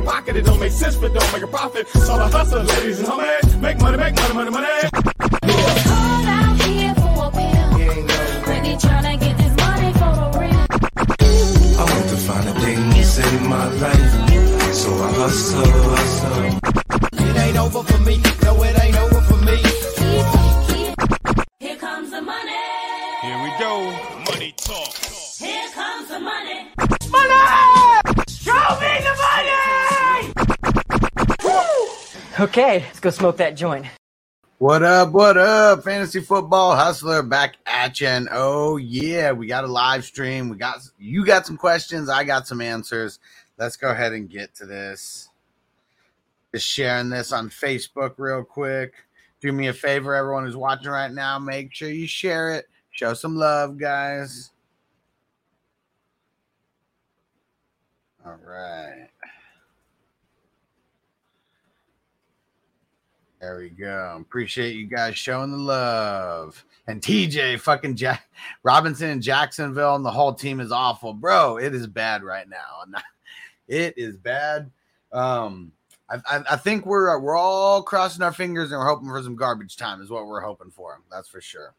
My pocket. It don't make sense, but don't make a profit. So I hustle, ladies and homies. Make money, make money, money, money. I want to find the things in my life, so I hustle, hustle. It ain't over for me. No, it ain't over Okay, let's go smoke that joint. What up? What up? Fantasy football hustler back at you. And oh, yeah, we got a live stream. We got you got some questions. I got some answers. Let's go ahead and get to this. Just sharing this on Facebook real quick. Do me a favor, everyone who's watching right now, make sure you share it. Show some love, guys. All right. There we go. Appreciate you guys showing the love. And TJ, fucking Jack Robinson and Jacksonville, and the whole team is awful, bro. It is bad right now. It is bad. Um, I, I, I think we're we're all crossing our fingers and we're hoping for some garbage time, is what we're hoping for. That's for sure.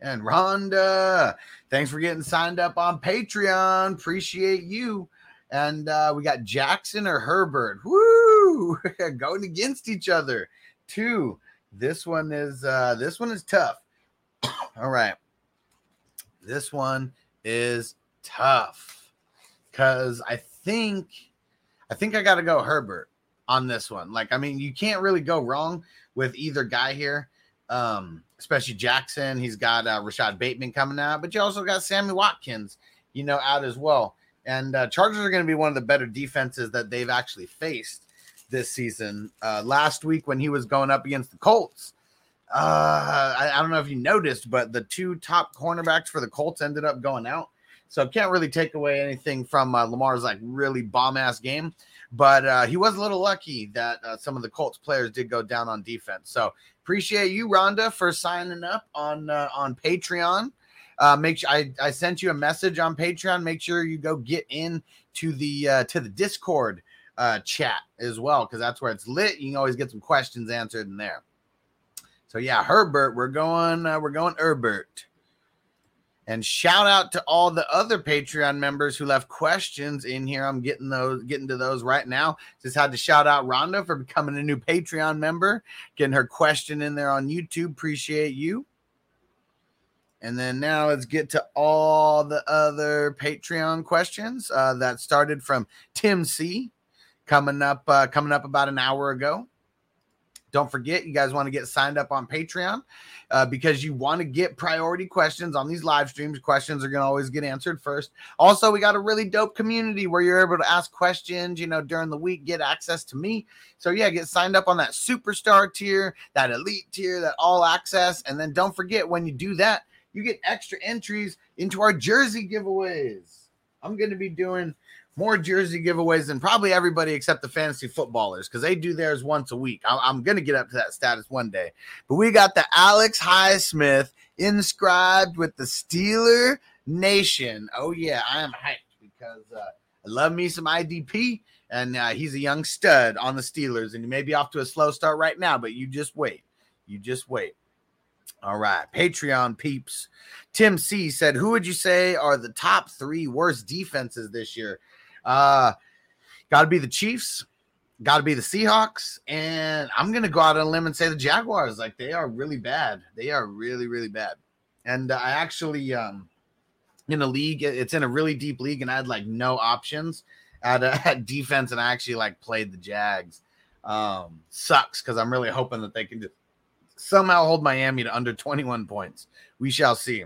And Rhonda, thanks for getting signed up on Patreon. Appreciate you. And uh, we got Jackson or Herbert. Woo! Going against each other. Two. This one is uh this one is tough. All right. This one is tough. Cause I think I think I gotta go Herbert on this one. Like, I mean, you can't really go wrong with either guy here. Um, especially Jackson. He's got uh, Rashod Bateman coming out, but you also got Sammy Watkins, you know, out as well. And uh, Chargers are going to be one of the better defenses that they've actually faced this season. Uh, last week when he was going up against the Colts, uh, I, I don't know if you noticed, but the two top cornerbacks for the Colts ended up going out. So can't really take away anything from uh, Lamar's like really bomb ass game, but uh, he was a little lucky that uh, some of the Colts players did go down on defense. So appreciate you, Rhonda, for signing up on on Patreon. Uh, make sure I, I sent you a message on Patreon. Make sure you go get in to the uh, to the Discord uh, chat as well because that's where it's lit. You can always get some questions answered in there. So yeah, Herbert, we're going uh, we're going Herbert. And shout out to all the other Patreon members who left questions in here. I'm getting those, getting to those right now. Just had to shout out Rhonda for becoming a new Patreon member, getting her question in there on YouTube. Appreciate you. And then now let's get to all the other Patreon questions uh, that started from Tim C. Coming up, uh, coming up about an hour ago. Don't forget, you guys want to get signed up on Patreon uh, because you want to get priority questions on these live streams. Questions are going to always get answered first. Also, we got a really dope community where you're able to ask questions, you know, during the week, get access to me. So, yeah, get signed up on that superstar tier, that elite tier, that all access. And then don't forget, when you do that, you get extra entries into our jersey giveaways. I'm going to be doing more jersey giveaways than probably everybody except the fantasy footballers because they do theirs once a week. I- am going to get up to that status one day. But we got the Alex Highsmith inscribed with the Steeler Nation. Oh, yeah, I am hyped because uh, I love me some IDP. And uh, he's a young stud on the Steelers, and he may be off to a slow start right now, but you just wait. You just wait. All right, Patreon peeps. Tim C said, "Who would you say are the top three worst defenses this year?" Uh, got to be the Chiefs, got to be the Seahawks, and I'm gonna go out on a limb and say the Jaguars. Like they are really bad. They are really really bad. And I actually, um, in a league, it's in a really deep league, and I had like no options at, uh, at defense, and I actually like played the Jags. Um, sucks because I'm really hoping that they can just somehow hold Miami to under 21 points. We shall see.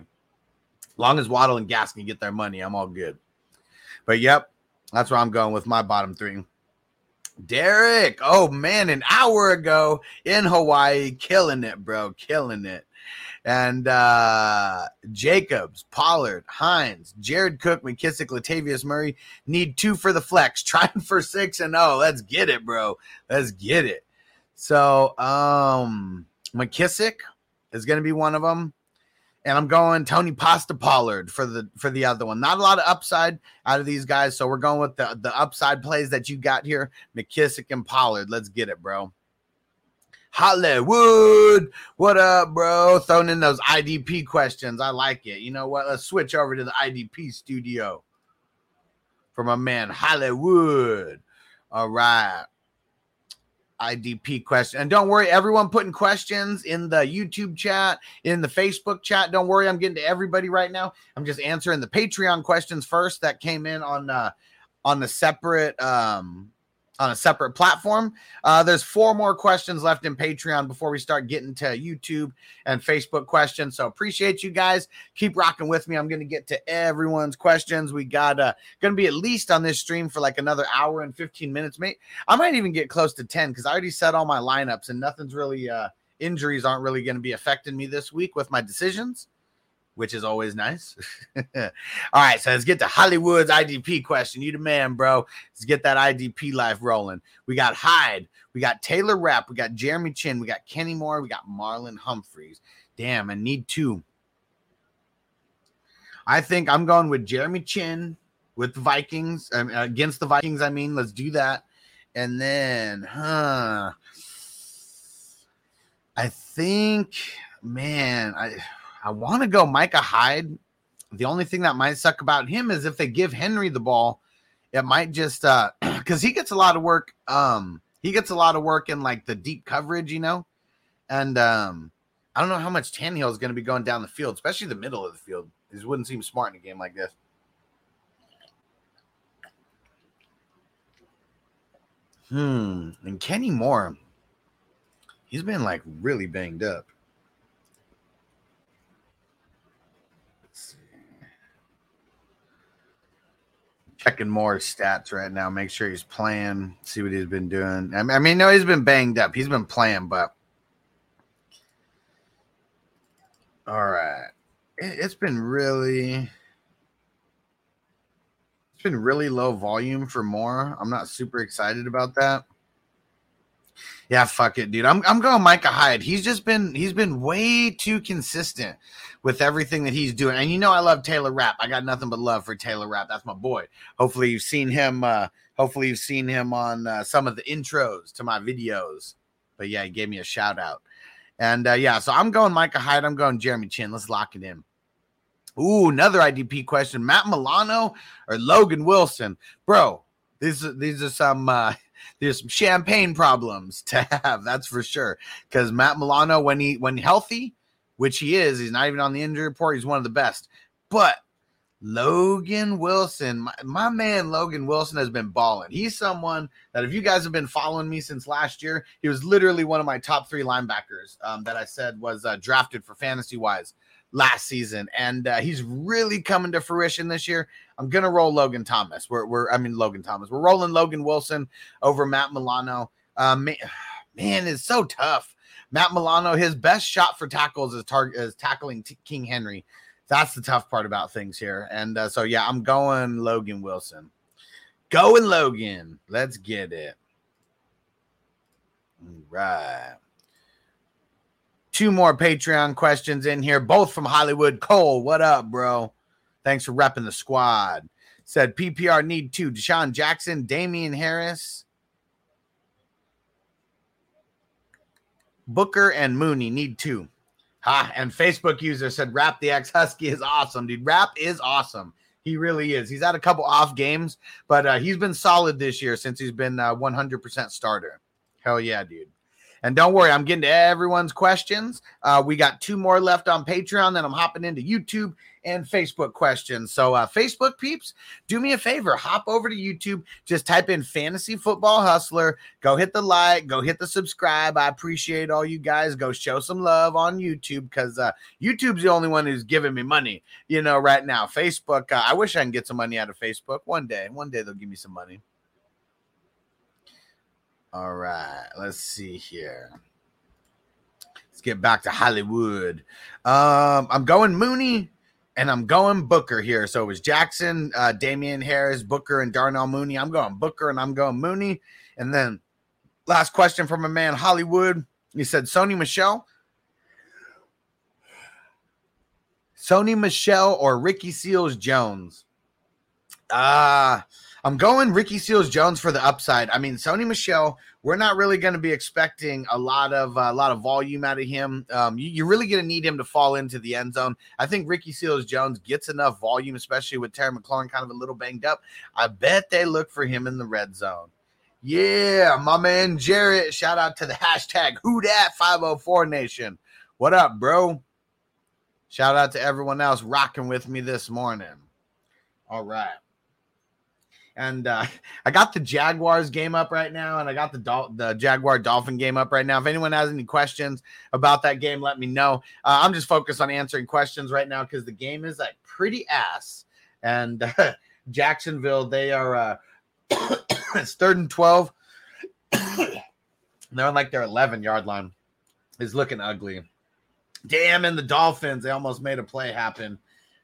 Long as Waddle and Gaskin get their money, I'm all good. But yep, that's where I'm going with my bottom three. Derek, oh man, an hour ago in Hawaii, killing it, bro, killing it. And uh Jacobs, Pollard, Hines, Jared Cook, McKissic, Latavius Murray need two for the flex, trying for six and oh, let's get it, bro. Let's get it. So, um, McKissic is going to be one of them. And I'm going Tony Pasta Pollard for the for the other one. Not a lot of upside out of these guys, so we're going with the the upside plays that you got here, McKissic and Pollard. Let's get it, bro. Hollywood, what up, bro? Throwing in those IDP questions. I like it. You know what? Let's switch over to the IDP studio for my man Hollywood. All right. IDP question. And don't worry, everyone putting questions in the YouTube chat, in the Facebook chat. Don't worry, I'm getting to everybody right now. I'm just answering the Patreon questions first that came in on uh on the separate um on a separate platform. Uh, there's four more questions left in Patreon before we start getting to YouTube and Facebook questions. So appreciate you guys. Keep rocking with me. I'm going to get to everyone's questions. We got uh, going to be at least on this stream for like another hour and 15 minutes. Mate, I might even get close to 10 because I already set all my lineups and nothing's really uh, injuries aren't really going to be affecting me this week with my decisions which is always nice. All right, so let's get to Hollywood's IDP question. You the man, bro. Let's get that IDP life rolling. We got Hyde, we got Taylor Rapp, we got Jeremy Chinn, we got Kenny Moore, we got Marlon Humphreys. Damn, I need two. I think I'm going with Jeremy Chinn with the Vikings um, against the Vikings. I mean, let's do that. And then, huh? I think, man, I I want to go Micah Hyde. The only thing that might suck about him is if they give Henry the ball, it might just uh because he gets a lot of work. Um, he gets a lot of work in like the deep coverage, you know, and um, I don't know how much Tannehill is going to be going down the field, especially the middle of the field. This wouldn't seem smart in a game like this. Hmm. And Kenny Moore, he's been like really banged up. Checking more stats right now. Make sure he's playing. See what he's been doing. I mean, no, he's been banged up. He's been playing, but all right. It, it's been really. It's been really low volume for more. I'm not super excited about that. Yeah, fuck it, dude. I'm I'm going Micah Hyde. He's just been he's been way too consistent with everything that he's doing. And you know I love Taylor Rapp. I got nothing but love for Taylor Rapp. That's my boy. Hopefully you've seen him uh hopefully you've seen him on uh, some of the intros to my videos. But yeah, he gave me a shout out. And uh, yeah, so I'm going Micah Hyde. I'm going Jeremy Chinn. Let's lock it in. Ooh, another IDP question. Matt Milano or Logan Wilson? Bro, these these are some uh there's some champagne problems to have, that's for sure. Because Matt Milano, when he when healthy, which he is, he's not even on the injury report. He's one of the best. But Logan Wilson, my, my, man Logan Wilson has been balling. He's someone that if you guys have been following me since last year, he was literally one of my top three linebackers um, that I said was uh, drafted for fantasy wise last season, and uh, he's really coming to fruition this year. I'm gonna roll Logan Thomas. We're, we're I mean Logan Thomas. We're rolling Logan Wilson over Matt Milano. Uh, man, man, it's so tough. Matt Milano, his best shot for tackles is target is tackling T- King Henry. That's the tough part about things here. And uh, so yeah, I'm going Logan Wilson. Going Logan. Let's get it. All right two more Patreon questions in here, both from Hollywood. Cole, what up, bro? Thanks for repping the squad. Said PPR need two. DeSean Jackson, Damien Harris, Booker, and Mooney need two. Ha, and Facebook user said Rapp the X Husky is awesome, dude. Rapp is awesome. He really is. He's had a couple off games, but uh, he's been solid this year since he's been uh, 100% starter. Hell yeah, dude. And don't worry, I'm getting to everyone's questions. Uh, we got two more left on Patreon. Then I'm hopping into YouTube and Facebook questions. So, uh, Facebook peeps, do me a favor hop over to YouTube, just type in Fantasy Football Hustler. Go hit the like, go hit the subscribe. I appreciate all you guys. Go show some love on YouTube because uh, YouTube's the only one who's giving me money, you know, right now. Facebook, uh, I wish I can get some money out of Facebook one day. One day they'll give me some money. All right, let's see here. Let's get back to Hollywood. Um, I'm going Mooney and I'm going Booker here. So it was Jackson, uh, Damien Harris, Booker, and Darnell Mooney. I'm going Booker and I'm going Mooney. And then last question from a man, Hollywood. He said, Sony Michel. Sony Michel or Ricky Seals Jones? Uh, I'm going Ricky Seals Jones for the upside. I mean, Sony Michel, we're not really going to be expecting a lot of a lot of volume out of him. Um, you, are really going to need him to fall into the end zone. I think Ricky Seals Jones gets enough volume, especially with Terry McLaurin kind of a little banged up. I bet they look for him in the red zone. Yeah, my man Jarrett. Shout out to the hashtag Who Dat 504 Nation. What up, bro? Shout out to everyone else rocking with me this morning. All right. And uh, I got the Jaguars game up right now, and I got the Dol- the Jaguar Dolphin game up right now. If anyone has any questions about that game, let me know. Uh, I'm just focused on answering questions right now because the game is like pretty ass. And uh, Jacksonville, they are uh, it's third and twelve. They're on like their 11 yard line. Is looking ugly. Damn, and the Dolphins, they almost made a play happen,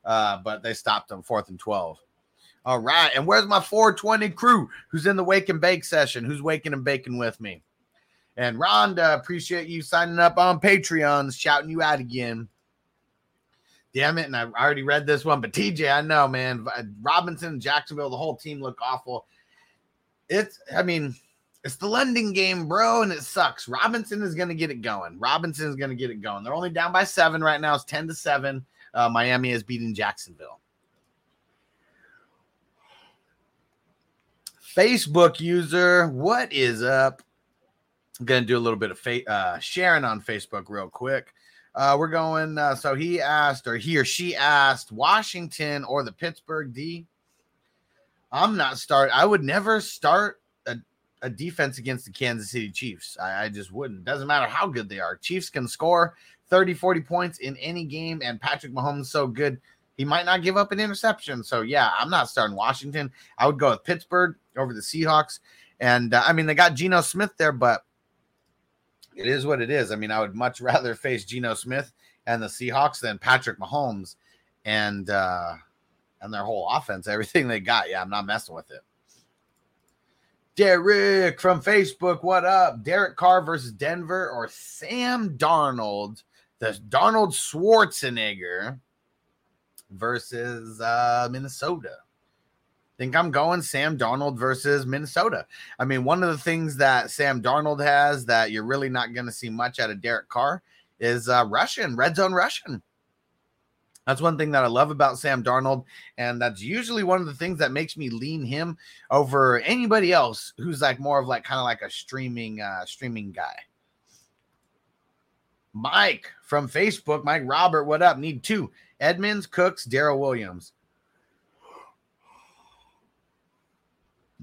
uh, but they stopped them fourth and 12. All right. And where's my 420 crew who's in the wake and bake session? Who's waking and baking with me? And Rhonda, appreciate you signing up on Patreon, shouting you out again. Damn it. And I already read this one, but TJ, I know, man. Robinson, Jacksonville, the whole team look awful. It's, I mean, it's the London game, bro, and it sucks. Robinson is going to get it going. Robinson is going to get it going. They're only down by seven right now. It's 10 to seven. Uh, Miami is beating Jacksonville. Facebook user, what is up? I'm gonna do a little bit of fa- uh, sharing on Facebook real quick. Uh, we're going. Uh, so he asked, or he or she asked, Washington or the Pittsburgh D. I'm not start. I would never start a, a defense against the Kansas City Chiefs. I, I just wouldn't. Doesn't matter how good they are. Chiefs can score 30, 40 points in any game, and Patrick Mahomes so good he might not give up an interception. So yeah, I'm not starting Washington. I would go with Pittsburgh over the Seahawks. And uh, I mean, they got Geno Smith there, but it is what it is. I mean, I would much rather face Geno Smith and the Seahawks than Patrick Mahomes and uh and their whole offense, everything they got. Yeah, I'm not messing with it. Derek from Facebook, what up? Derek Carr versus Denver or Sam Darnold, the Darnold Schwarzenegger versus uh, Minnesota. Think I'm going Sam Darnold versus Minnesota. I mean, one of the things that Sam Darnold has that you're really not going to see much out of Derek Carr is uh, Russian, red zone Russian. That's one thing that I love about Sam Darnold. And that's usually one of the things that makes me lean him over anybody else who's like more of like kind of like a streaming, uh, streaming guy. Mike from Facebook, Mike Robert, what up? Need two. Edmonds, Cooks, Darrel Williams.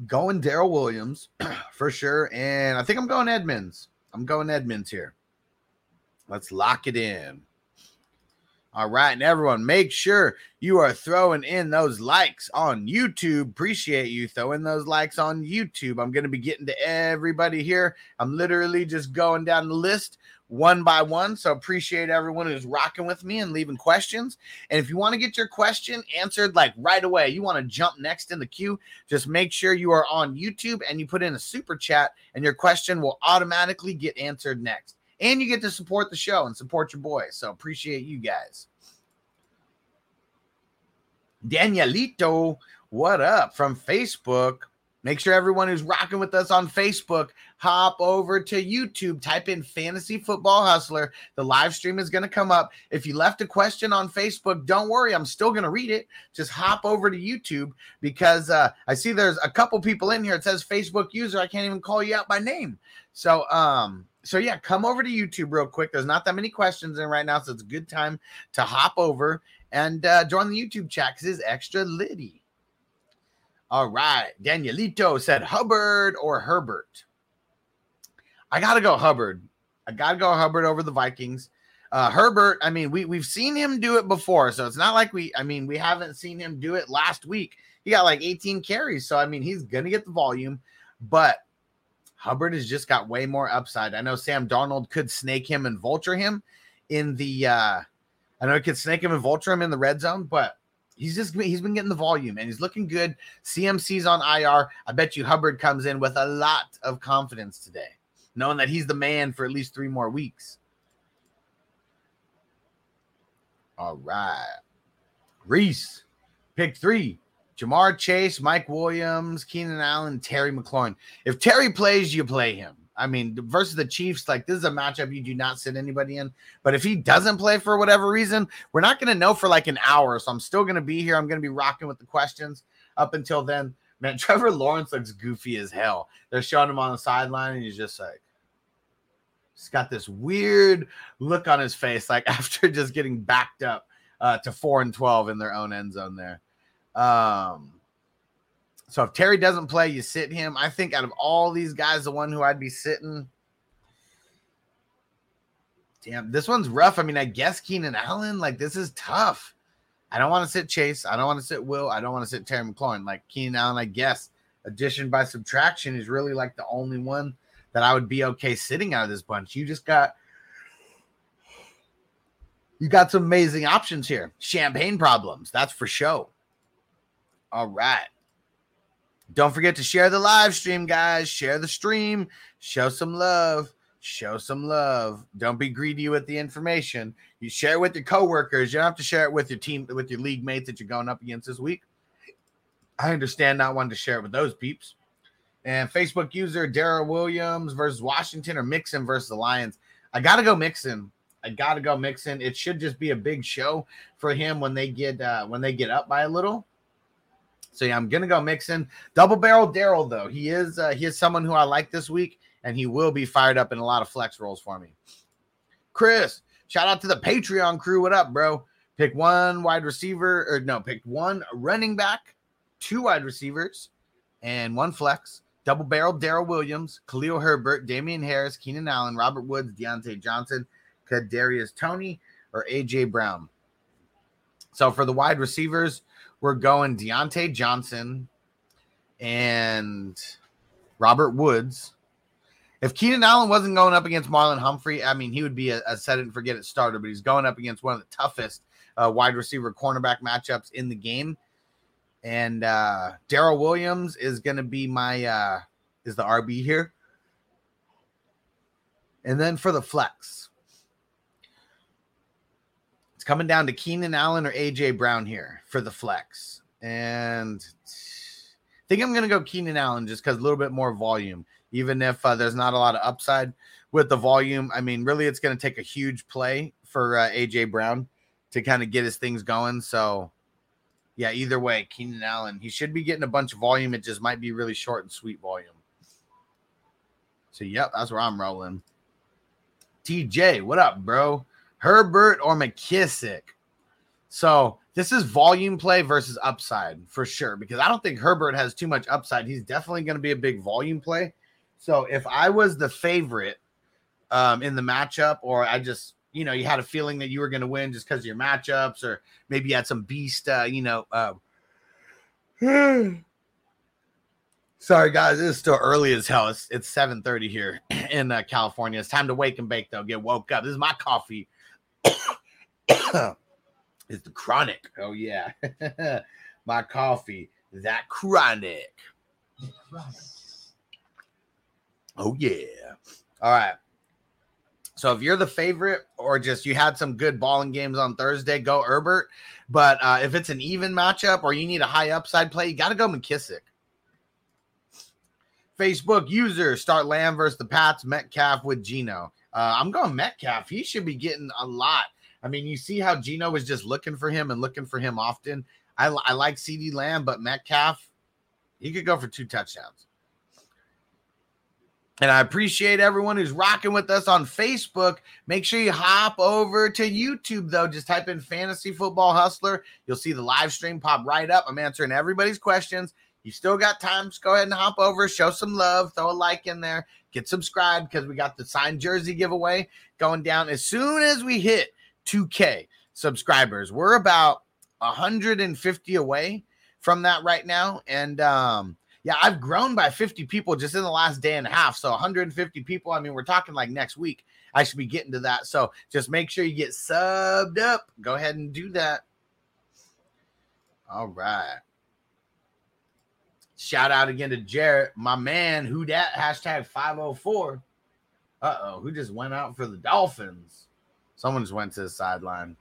Going Darrel Williams for sure. And I think I'm going Edmonds. I'm going Edmonds here. Let's lock it in. All right. And everyone, make sure you are throwing in those likes on YouTube. Appreciate you throwing those likes on YouTube. I'm going to be getting to everybody here. I'm literally just going down the list one by one. So appreciate everyone who's rocking with me and leaving questions. And if you want to get your question answered like right away, you want to jump next in the queue, just make sure you are on YouTube and you put in a super chat, and your question will automatically get answered next. And you get to support the show and support your boy. So appreciate you guys. Danielito, what up from Facebook? Make sure everyone who's rocking with us on Facebook hop over to YouTube, type in Fantasy Football Hustler. The live stream is going to come up. If you left a question on Facebook, don't worry, I'm still going to read it. Just hop over to YouTube because uh, I see there's a couple people in here. It says Facebook user. I can't even call you out by name. So, um, so yeah, come over to YouTube real quick. There's not that many questions in right now, so it's a good time to hop over and uh, join the YouTube chat because it's extra litty. All right. Danielito said Hubbard or Herbert. I got to go Hubbard. I got to go Hubbard over the Vikings. Uh, Herbert, I mean, we, we've seen him do it before. So it's not like we, I mean, we haven't seen him do it last week. He got like 18 carries. So, I mean, he's going to get the volume, but Hubbard has just got way more upside. I know Sam Darnold could snake him and vulture him in the, uh, I know he could snake him and vulture him in the red zone, but He's just he's been getting the volume and he's looking good. CMC's on IR. I bet you Hubbard comes in with a lot of confidence today, knowing that he's the man for at least three more weeks. All right. Reese, pick three. Ja'Marr Chase, Mike Williams, Keenan Allen, Terry McLaurin. If Terry plays, you play him. I mean, versus the Chiefs, like this is a matchup you do not sit anybody in. But if he doesn't play for whatever reason, we're not going to know for like an hour. So I'm still going to be here. I'm going to be rocking with the questions up until then. Man, Trevor Lawrence looks goofy as hell. They're showing him on the sideline, and he's just like, he's got this weird look on his face, like after just getting backed up uh, to four and 12 in their own end zone there. Um, so if Terry doesn't play, you sit him. I think out of all these guys, the one who I'd be sitting. Damn, this one's rough. I mean, I guess Keenan Allen, like this is tough. I don't want to sit Chase. I don't want to sit Will. I don't want to sit Terry McLaurin. Like Keenan Allen, I guess addition by subtraction is really like the only one that I would be okay sitting out of this bunch. You just got you got some amazing options here. Champagne problems, that's for sure. All right. Don't forget to share the live stream, guys. Share the stream. Show some love. Show some love. Don't be greedy with the information. You share it with your coworkers. You don't have to share it with your team, with your league mates that you're going up against this week. I understand not wanting to share it with those peeps. And Facebook user Darrel Williams versus Washington or Mixon versus the Lions. I gotta go Mixon. I gotta go Mixon. It should just be a big show for him when they get uh, when they get up by a little. So yeah, I'm gonna go Mixon. Double barrel Darrel though. He is uh, he is someone who I like this week, and he will be fired up in a lot of flex roles for me. Chris, shout out to the Patreon crew. What up, bro? Pick one wide receiver, or no, pick one running back, two wide receivers, and one flex. Double barrel Darrel Williams, Khalil Herbert, Damien Harris, Keenan Allen, Robert Woods, Diontae Johnson, Kadarius Toney, or AJ Brown. So for the wide receivers, we're going Diontae Johnson and Robert Woods. If Keenan Allen wasn't going up against Marlon Humphrey, I mean, he would be a, a set it and forget it starter, but he's going up against one of the toughest uh, wide receiver cornerback matchups in the game. And uh, Darrel Williams is going to be my uh, is the RB here. And then for the flex, it's coming down to Keenan Allen or AJ Brown here for the flex. And I think I'm going to go Keenan Allen just because a little bit more volume, even if uh, there's not a lot of upside with the volume. I mean, really, it's going to take a huge play for uh, AJ Brown to kind of get his things going. So, yeah, either way, Keenan Allen, he should be getting a bunch of volume. It just might be really short and sweet volume. So, yep, that's where I'm rolling. TJ, what up, bro? Herbert or McKissic. So this is volume play versus upside for sure, because I don't think Herbert has too much upside. He's definitely going to be a big volume play. So if I was the favorite um, in the matchup, or I just, you know, you had a feeling that you were going to win just because of your matchups, or maybe you had some beast, uh, you know, uh, Sorry, guys. It's still early as hell. It's, it's 7.30 here in uh, California. It's time to wake and bake, though. Get woke up. This is my coffee is the chronic. Oh yeah, my coffee, that chronic. Oh yeah. All right. So if you're the favorite, or just you had some good balling games on Thursday, go Herbert. But uh, if it's an even matchup, or you need a high upside play, you got to go McKissic. Facebook user start Lamb versus the Pats, Metcalf with Geno. Uh, I'm going Metcalf. He should be getting a lot. I mean, you see how Geno was just looking for him and looking for him often. I, I like CD Lamb, but Metcalf, he could go for two touchdowns. And I appreciate everyone who's rocking with us on Facebook. Make sure you hop over to YouTube, though. Just type in Fantasy Football Hustler. You'll see the live stream pop right up. I'm answering everybody's questions. You still got time. Just go ahead and hop over, show some love, throw a like in there, get subscribed because we got the signed jersey giveaway going down as soon as we hit 2K subscribers. We're about 150 away from that right now. And um, yeah, I've grown by 50 people just in the last day and a half. So 150 people. I mean, we're talking like next week. I should be getting to that. So just make sure you get subbed up. Go ahead and do that. All right. Shout out again to Jarrett, my man. Who that hashtag 504. Uh oh, who just went out for the Dolphins? Someone just went to the sideline.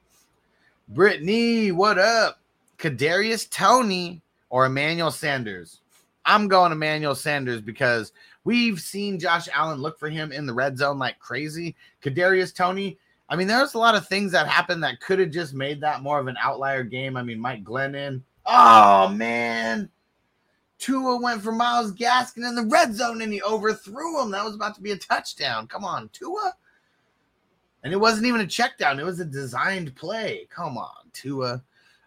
Brittany, what up? Kadarius Toney or Emmanuel Sanders? I'm going Emmanuel Sanders because we've seen Josh Allen look for him in the red zone like crazy. Kadarius Toney, I mean, there's a lot of things that happened that could have just made that more of an outlier game. I mean, Mike Glennon. Oh man. Tua went for Myles Gaskin in the red zone and he overthrew him. That was about to be a touchdown. Come on, Tua. And it wasn't even a check down, it was a designed play. Come on, Tua.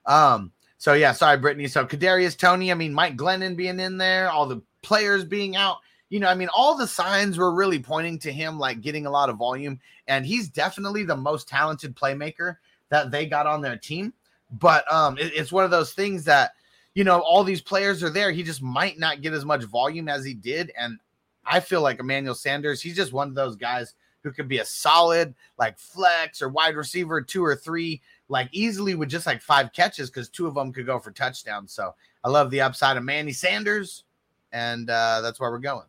Um, so yeah, sorry, Brittany. So Kadarius Toney, I mean, Mike Glennon being in there, all the players being out. You know, I mean, all the signs were really pointing to him like getting a lot of volume, and he's definitely the most talented playmaker that they got on their team. But um, it, it's one of those things that you know, all these players are there. He just might not get as much volume as he did. And I feel like Emmanuel Sanders, he's just one of those guys who could be a solid like flex or wide receiver, two or three, like easily with just like five catches because two of them could go for touchdowns. So I love the upside of Manny Sanders, and uh, that's where we're going.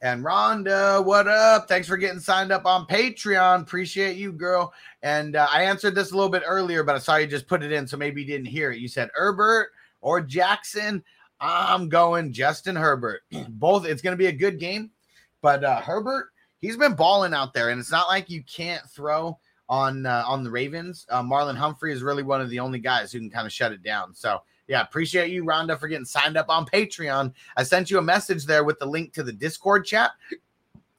And Rhonda, what up? Thanks for getting signed up on Patreon. Appreciate you, girl. And uh, I answered this a little bit earlier, but I saw you just put it in, so maybe you didn't hear it. You said Herbert or Jackson. I'm going Justin Herbert. Both, it's going to be a good game, but uh, Herbert, he's been balling out there, and it's not like you can't throw on uh, on the Ravens. Uh, Marlon Humphrey is really one of the only guys who can kind of shut it down. So yeah, appreciate you, Rhonda, for getting signed up on Patreon. I sent you a message there with the link to the Discord chat.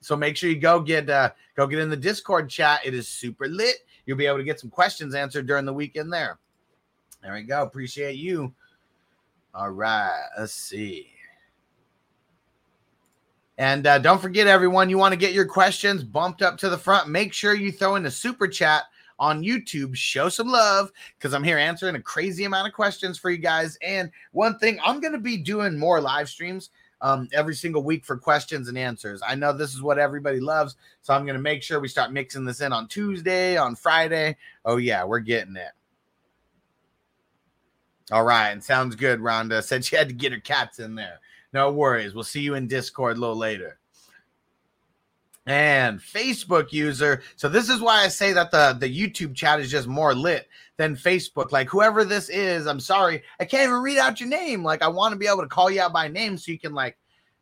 So make sure you go get uh go get in the Discord chat. It is super lit. You'll be able to get some questions answered during the weekend there. There we go. Appreciate you. All right, let's see. And uh, don't forget, everyone, you want to get your questions bumped up to the front. Make sure you throw in the super chat on YouTube. Show some love because I'm here answering a crazy amount of questions for you guys. And one thing, I'm going to be doing more live streams um, every single week for questions and answers. I know this is what everybody loves, so I'm going to make sure we start mixing this in on Tuesday, on Friday. Oh, yeah, we're getting it. All right, and sounds good. Rhonda said she had to get her cats in there. No worries. We'll see you in Discord a little later and Facebook user. So this is why I say that the the YouTube chat is just more lit than Facebook. Like whoever this is, I'm sorry, I can't even read out your name. Like I want to be able to call you out by name so you can like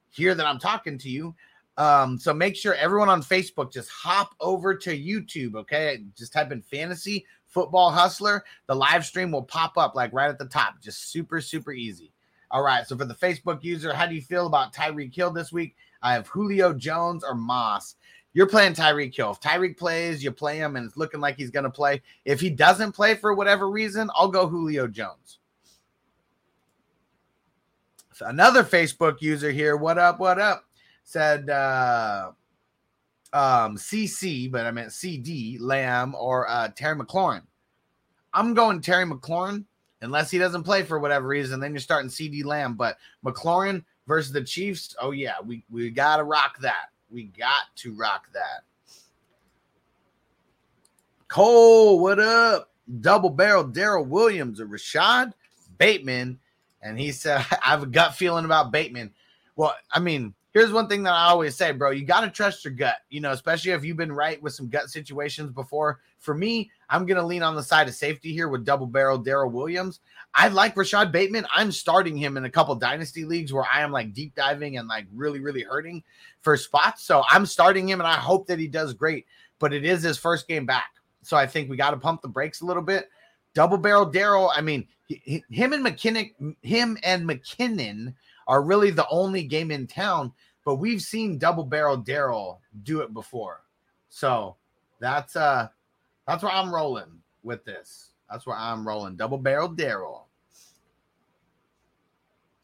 hear that I'm talking to you. Um, so make sure everyone on Facebook just hop over to YouTube. Okay, just type in fantasy football hustler. The live stream will pop up like right at the top. Just super super easy. All right. So for the Facebook user, how do you feel about Tyreek Hill this week? I have Julio Jones or Moss. You're playing Tyreek Hill. If Tyreek plays, you play him, and it's looking like he's going to play. If he doesn't play for whatever reason, I'll go Julio Jones. So another Facebook user here, what up, what up, said uh, um, CC, but I meant CD, Lamb, or uh, Terry McLaurin. I'm going Terry McLaurin unless he doesn't play for whatever reason. Then you're starting CD Lamb, but McLaurin versus the Chiefs. Oh yeah, we we gotta rock that. We got to rock that. Cole, what up? Double barrel Darrel Williams or Rashod Bateman. And he said, I have a gut feeling about Bateman. Well, I mean, here's one thing that I always say, bro. You got to trust your gut, you know, especially if you've been right with some gut situations before. For me, I'm going to lean on the side of safety here with double barrel Darrel Williams. I like Rashod Bateman. I'm starting him in a couple dynasty leagues where I am like deep diving and like really, really hurting for spots. So I'm starting him and I hope that he does great, but it is his first game back. So I think we got to pump the brakes a little bit. Double barrel Darrel, I mean, he- him and McKinnon, him and McKinnon are really the only game in town, but we've seen double barrel Darrel do it before. So that's uh that's where I'm rolling with this. That's where I'm rolling. Double barrel Darrel.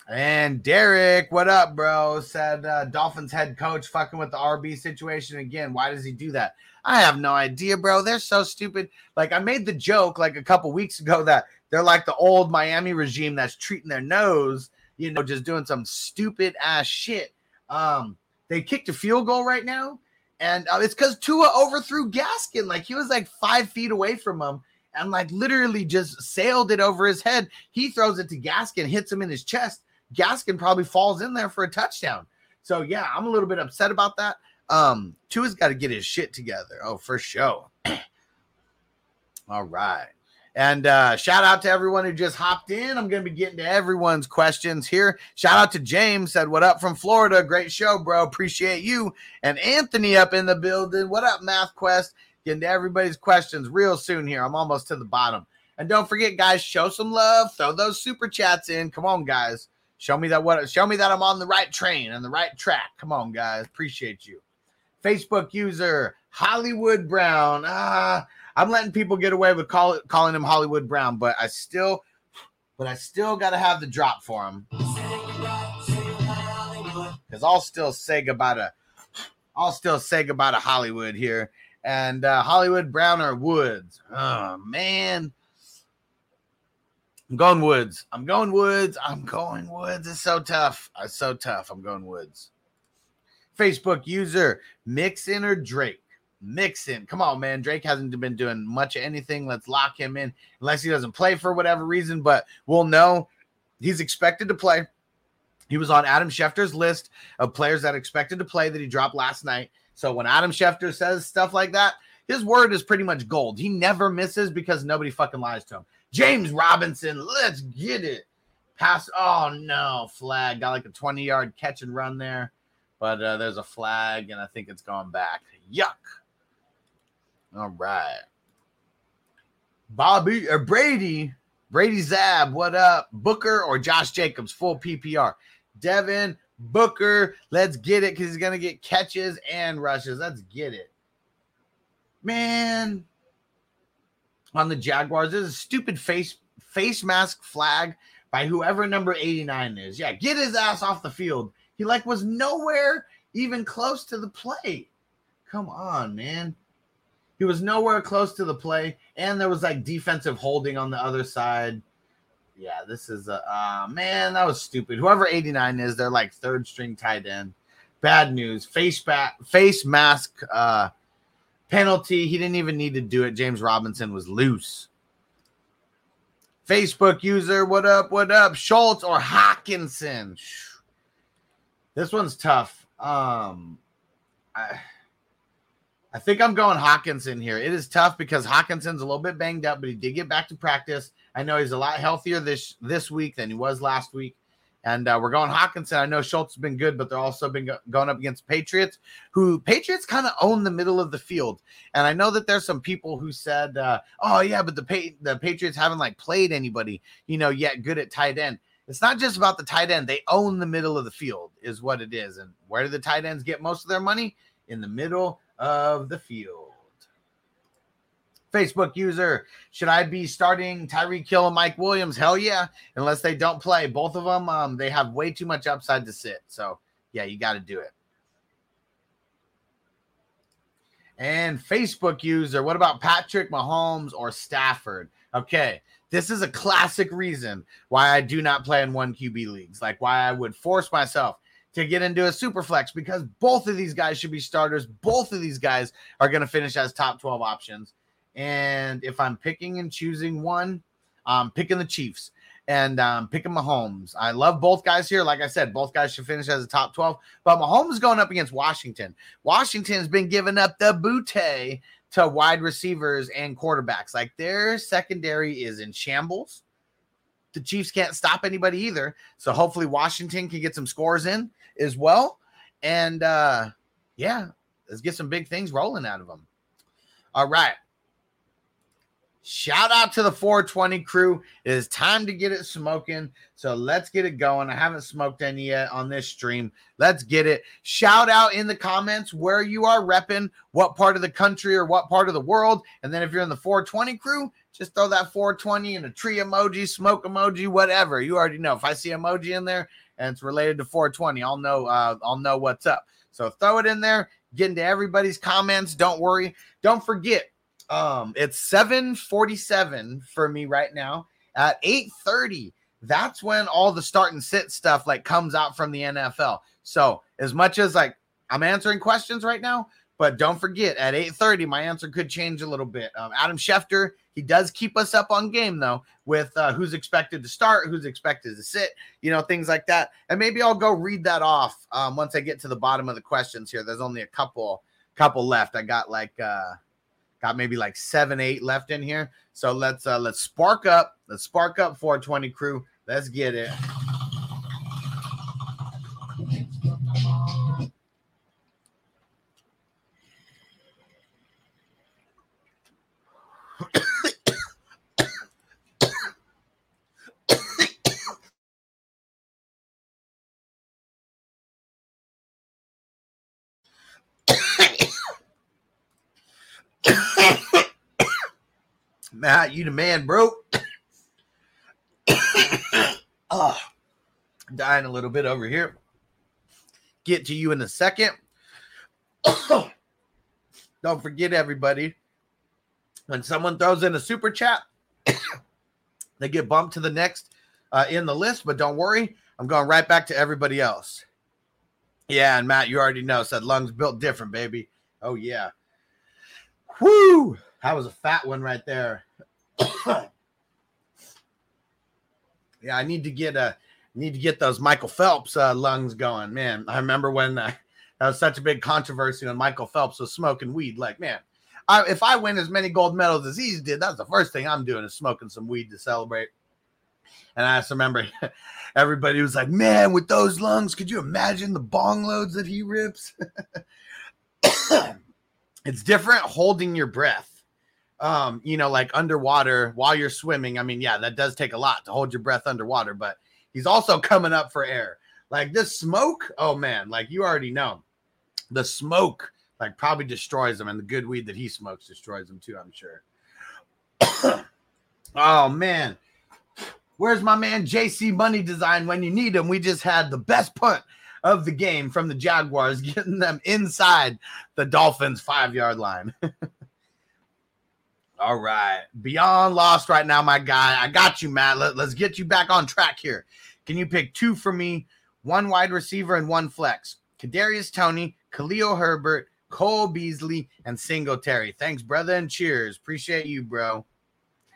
And Derek, what up, bro? Said uh, Dolphins head coach fucking with the RB situation again. Why does he do that? I have no idea, bro. They're so stupid. Like I made the joke like a couple weeks ago that they're like the old Miami regime that's treating their nose, you know, just doing some stupid ass shit. Um, they kicked a field goal right now, and uh, it's because Tua overthrew Gaskin. Like he was like five feet away from him, and like literally just sailed it over his head. He throws it to Gaskin, hits him in his chest. Gaskin probably falls in there for a touchdown. So yeah, I'm a little bit upset about that. Um, Tua's got to get his shit together. Oh, for sure. All right. And uh, shout out to everyone who just hopped in. I'm going to be getting to everyone's questions here. Shout out to James, said, What up from Florida? Great show, bro. Appreciate you. And Anthony up in the building. What up, Math Quest? Getting to everybody's questions real soon here. I'm almost to the bottom. And don't forget, guys, show some love. Throw those super chats in. Come on, guys. Show me that what show me that I'm on the right train and the right track. Come on, guys. Appreciate you. Facebook user Hollywood Brown. Ah, I'm letting people get away with call, calling him Hollywood Brown, but I still, but I still got to have the drop for him because I'll still say goodbye to, I'll still say goodbye to Hollywood here and uh, Hollywood Brown or Woods. Oh man, I'm going Woods. I'm going Woods. I'm going Woods. It's so tough. It's so tough. I'm going Woods. Facebook user Mixon or Drake. Mixon. Come on, man. Drake hasn't been doing much of anything. Let's lock him in unless he doesn't play for whatever reason, but we'll know he's expected to play. He was on Adam Schefter's list of players that expected to play that he dropped last night. So when Adam Schefter says stuff like that, his word is pretty much gold. He never misses because nobody fucking lies to him. James Robinson, let's get it. Pass. Oh no, flag. Got like a 20 yard catch and run there, but uh, there's a flag and I think it's gone back. Yuck. All right. Bobby or Brady, Brady Zab, what up? Booker or Josh Jacobs, full PPR. Devin Booker, let's get it because he's gonna get catches and rushes. Let's get it, man. On the Jaguars, there's a stupid face face mask flag by whoever number 89 is. Yeah, get his ass off the field. He like was nowhere even close to the play. Come on, man. He was nowhere close to the play, and there was like defensive holding on the other side. Yeah, this is a uh, man. That was stupid. Whoever 89 is, they're like third string tight end. Bad news. Face back, face mask uh, penalty. He didn't even need to do it. James Robinson was loose. Facebook user, what up? What up? Schultz or Hockenson? This one's tough. Um, I, I think I'm going Hockenson here. It is tough because Hockenson's a little bit banged up, but he did get back to practice. I know he's a lot healthier this this week than he was last week. And uh, we're going Hockenson. I know Schultz has been good, but they're also been go- going up against Patriots, who Patriots kind of own the middle of the field. And I know that there's some people who said, uh, "Oh yeah, but the pa- the Patriots haven't like played anybody, you know, yet good at tight end." It's not just about the tight end; they own the middle of the field, is what it is. And where do the tight ends get most of their money? In the middle of the field. Facebook user, should I be starting Tyreek Hill and Mike Williams? Hell yeah. Unless they don't play. Both of them, um, they have way too much upside to sit. So yeah, you got to do it. And Facebook user, what about Patrick Mahomes or Stafford? Okay, this is a classic reason why I do not play in one QB leagues, like why I would force myself to get into a super flex because both of these guys should be starters. Both of these guys are going to finish as top 12 options. And if I'm picking and choosing one, I'm picking the Chiefs. and um, picking Mahomes. I love both guys here. Like I said, both guys should finish as a top 12. But Mahomes is going up against Washington. Washington's been giving up the bootay to wide receivers and quarterbacks. Like their secondary is in shambles. The Chiefs can't stop anybody either. So hopefully Washington can get some scores in as well. And uh yeah, let's get some big things rolling out of them. All right. Shout out to the 420 crew. It is time to get it smoking. So let's get it going. I haven't smoked any yet on this stream. Let's get it. Shout out in the comments where you are repping, what part of the country or what part of the world. And then if you're in the 420 crew, just throw that 420 in a tree emoji, smoke emoji, whatever. You already know. If I see emoji in there and it's related to 420, I'll know uh, I'll know what's up. So throw it in there. Get into everybody's comments. Don't worry. Don't forget um, it's 747 for me right now. At 8:30, that's when all the start and sit stuff like comes out from the NFL. So as much as like I'm answering questions right now, but don't forget at 8:30, my answer could change a little bit. Um, Adam Schefter, he does keep us up on game though, with uh, who's expected to start, who's expected to sit, you know, things like that. And maybe I'll go read that off um, once I get to the bottom of the questions here. There's only a couple couple left. I got like uh got maybe like seven, eight left in here. So let's uh let's spark up. Let's spark up 420 crew. Let's get it. Matt, you the man, bro. oh, dying a little bit over here. Get to you in a second. Don't forget, everybody, when someone throws in a super chat, they get bumped to the next uh, in the list. But don't worry, I'm going right back to everybody else. Yeah, and Matt, you already know, said lungs built different, baby. Oh, yeah. Whoo! That was a fat one right there. yeah, I need to get a need to get those Michael Phelps uh, lungs going, man. I remember when uh, that was such a big controversy when Michael Phelps was smoking weed. Like, man, I, if I win as many gold medals as he did, that's the first thing I'm doing is smoking some weed to celebrate. And I just remember everybody was like, man, with those lungs, could you imagine the bong loads that he rips? it's different holding your breath um, you know, like underwater while you're swimming. I mean, yeah, that does take a lot to hold your breath underwater, but he's also coming up for air. Like this smoke, oh man, like you already know, the smoke like probably destroys him, and the good weed that he smokes destroys him too. I'm sure. oh man, where's my man JC Money Design when you need him? We just had the best punt of the game from the Jaguars, getting them inside the Dolphins five yard line. All right. Beyond lost right now, my guy. I got you, Matt. Let, us get you back on track here. Can you pick two for me? One wide receiver and one flex. Kadarius Toney, Khalil Herbert, Cole Beasley, and Singletary. Thanks, brother, and cheers. Appreciate you, bro.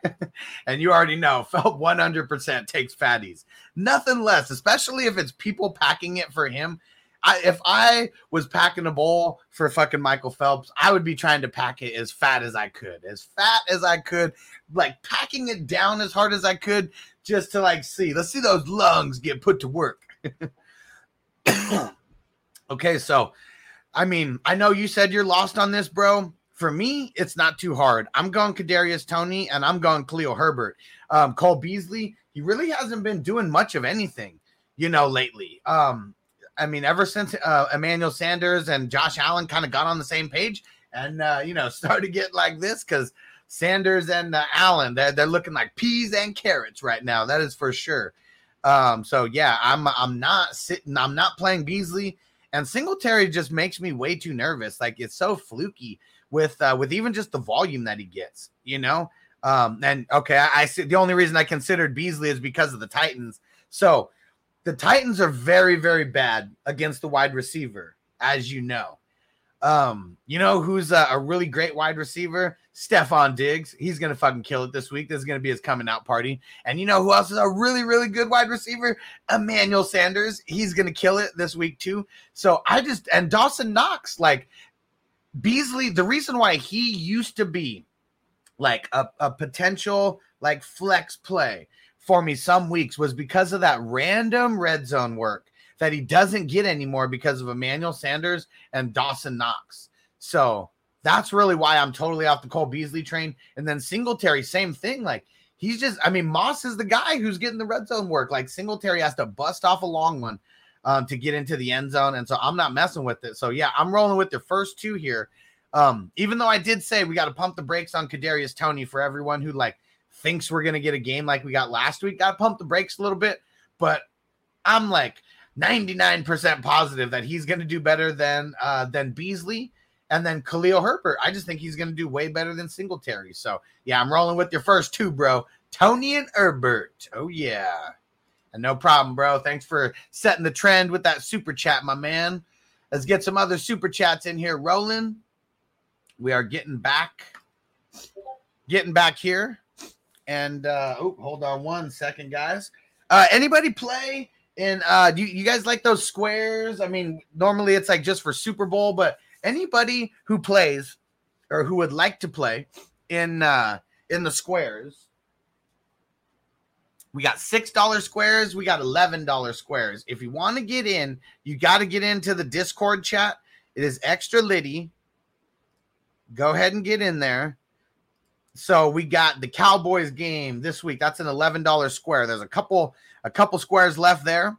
and you already know, felt 100% takes fatties. Nothing less, especially if it's people packing it for him. I, if I was packing a bowl for fucking Michael Phelps, I would be trying to pack it as fat as I could, as fat as I could, like packing it down as hard as I could, just to like see. Let's see those lungs get put to work. okay, so I mean, I know you said you're lost on this, bro. For me, it's not too hard. I'm going Kadarius Toney and I'm going Khalil Herbert. Um, Cole Beasley, he really hasn't been doing much of anything, you know, lately. Um, I mean, ever since uh, Emmanuel Sanders and Josh Allen kind of got on the same page and, uh, you know, started to get like this because Sanders and uh, Allen, they're, they're looking like peas and carrots right now. That is for sure. Um, so yeah, I'm I'm not sitting, I'm not playing Beasley, and Singletary just makes me way too nervous. Like it's so fluky with uh, with even just the volume that he gets, you know. Um, and okay, I, I see the only reason I considered Beasley is because of the Titans. So the Titans are very, very bad against the wide receiver, as you know. Um, you know who's a, a really great wide receiver? Stefon Diggs. He's gonna fucking kill it this week. This is gonna be his coming out party. And you know who else is a really, really good wide receiver? Emmanuel Sanders. He's gonna kill it this week too. So I just and Dawson Knox, like Beasley, the reason why he used to be like a, a potential like flex play for me some weeks was because of that random red zone work that he doesn't get anymore because of Emmanuel Sanders and Dawson Knox. So that's really why I'm totally off the Cole Beasley train. And then Singletary, same thing. Like he's just, I mean, Moss is the guy who's getting the red zone work. Like Singletary has to bust off a long one um, to get into the end zone. And so I'm not messing with it. So yeah, I'm rolling with the first two here. Um, even though I did say we got to pump the brakes on Kadarius Toney for everyone who like thinks we're gonna get a game like we got last week, got to pump the brakes a little bit. But I'm like 99% positive that he's gonna do better than uh than Beasley and then Khalil Herbert. I just think he's gonna do way better than Singletary. So yeah, I'm rolling with your first two, bro. Toney and Herbert. Oh yeah. And no problem, bro. Thanks for setting the trend with that super chat, my man. Let's get some other super chats in here rolling. We are getting back, getting back here. And uh oh, hold on one second, guys. Uh anybody play in uh do you, you guys like those squares? I mean, normally it's like just for Super Bowl, but anybody who plays or who would like to play in uh in the squares we got six dollar squares. We got eleven dollar squares. If you want to get in, you got to get into the Discord chat. It is extra litty. Go ahead and get in there. So we got the Cowboys game this week. That's an eleven dollar square. There's a couple a couple squares left there.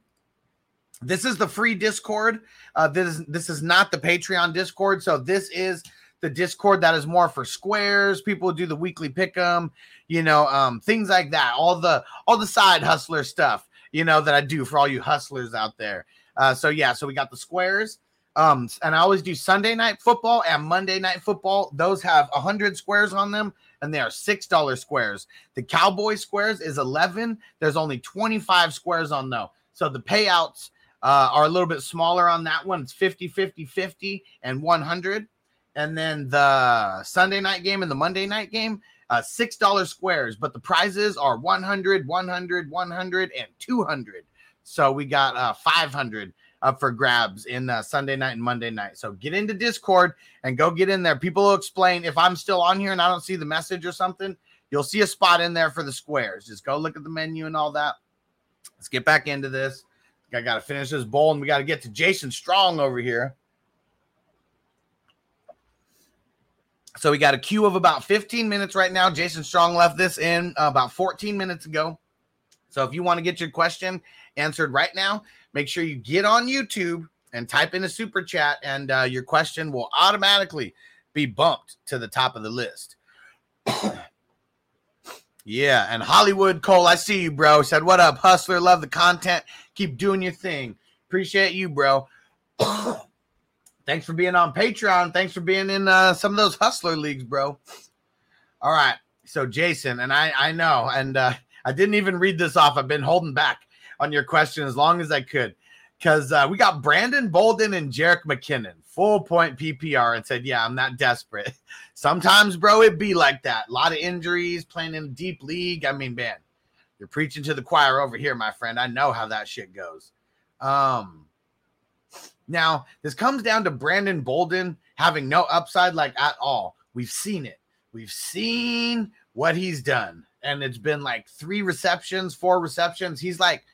This is the free Discord. Uh, this is this is not the Patreon Discord. So this is the Discord that is more for squares. People do the weekly pick 'em, you know, um, things like that. All the all the side hustler stuff, you know, that I do for all you hustlers out there. Uh, so yeah, so we got the squares. Um, and I always do Sunday night football and Monday night football. Those have a hundred squares on them, and they are six dollar squares. The Cowboy squares is eleven. There's only twenty five squares on though, so the payouts uh, are a little bit smaller on that one. It's 50, 50, 50, and 100. And then the Sunday night game and the Monday night game, uh, $6 squares, but the prizes are 100, 100, 100, and 200. So we got uh, 500 up for grabs in uh, Sunday night and Monday night. So get into Discord and go get in there. People will explain if I'm still on here and I don't see the message or something, you'll see a spot in there for the squares. Just go look at the menu and all that. Let's get back into this. I got to finish this bowl and we got to get to Jason Strong over here. So we got a queue of about 15 minutes right now. Jason Strong left this in uh, about 14 minutes ago. So if you want to get your question answered right now, make sure you get on YouTube and type in a super chat, and uh, your question will automatically be bumped to the top of the list. yeah, and Hollywood Cole, I see you, bro. Said, What up, hustler? Love the content. Keep doing your thing. Appreciate you, bro. Thanks for being on Patreon. Thanks for being in uh, some of those hustler leagues, bro. All right. So Jason, and I I know, and uh, I didn't even read this off. I've been holding back on your question as long as I could. Because uh, we got Brandon Bolden and Jerick McKinnon, full point PPR, and said, Yeah, I'm not desperate. Sometimes, bro, it be like that. A lot of injuries, playing in a deep league. I mean, man, you're preaching to the choir over here, my friend. I know how that shit goes. Um, now, this comes down to Brandon Bolden having no upside like at all. We've seen it. We've seen what he's done. And it's been like three receptions, four receptions. He's like,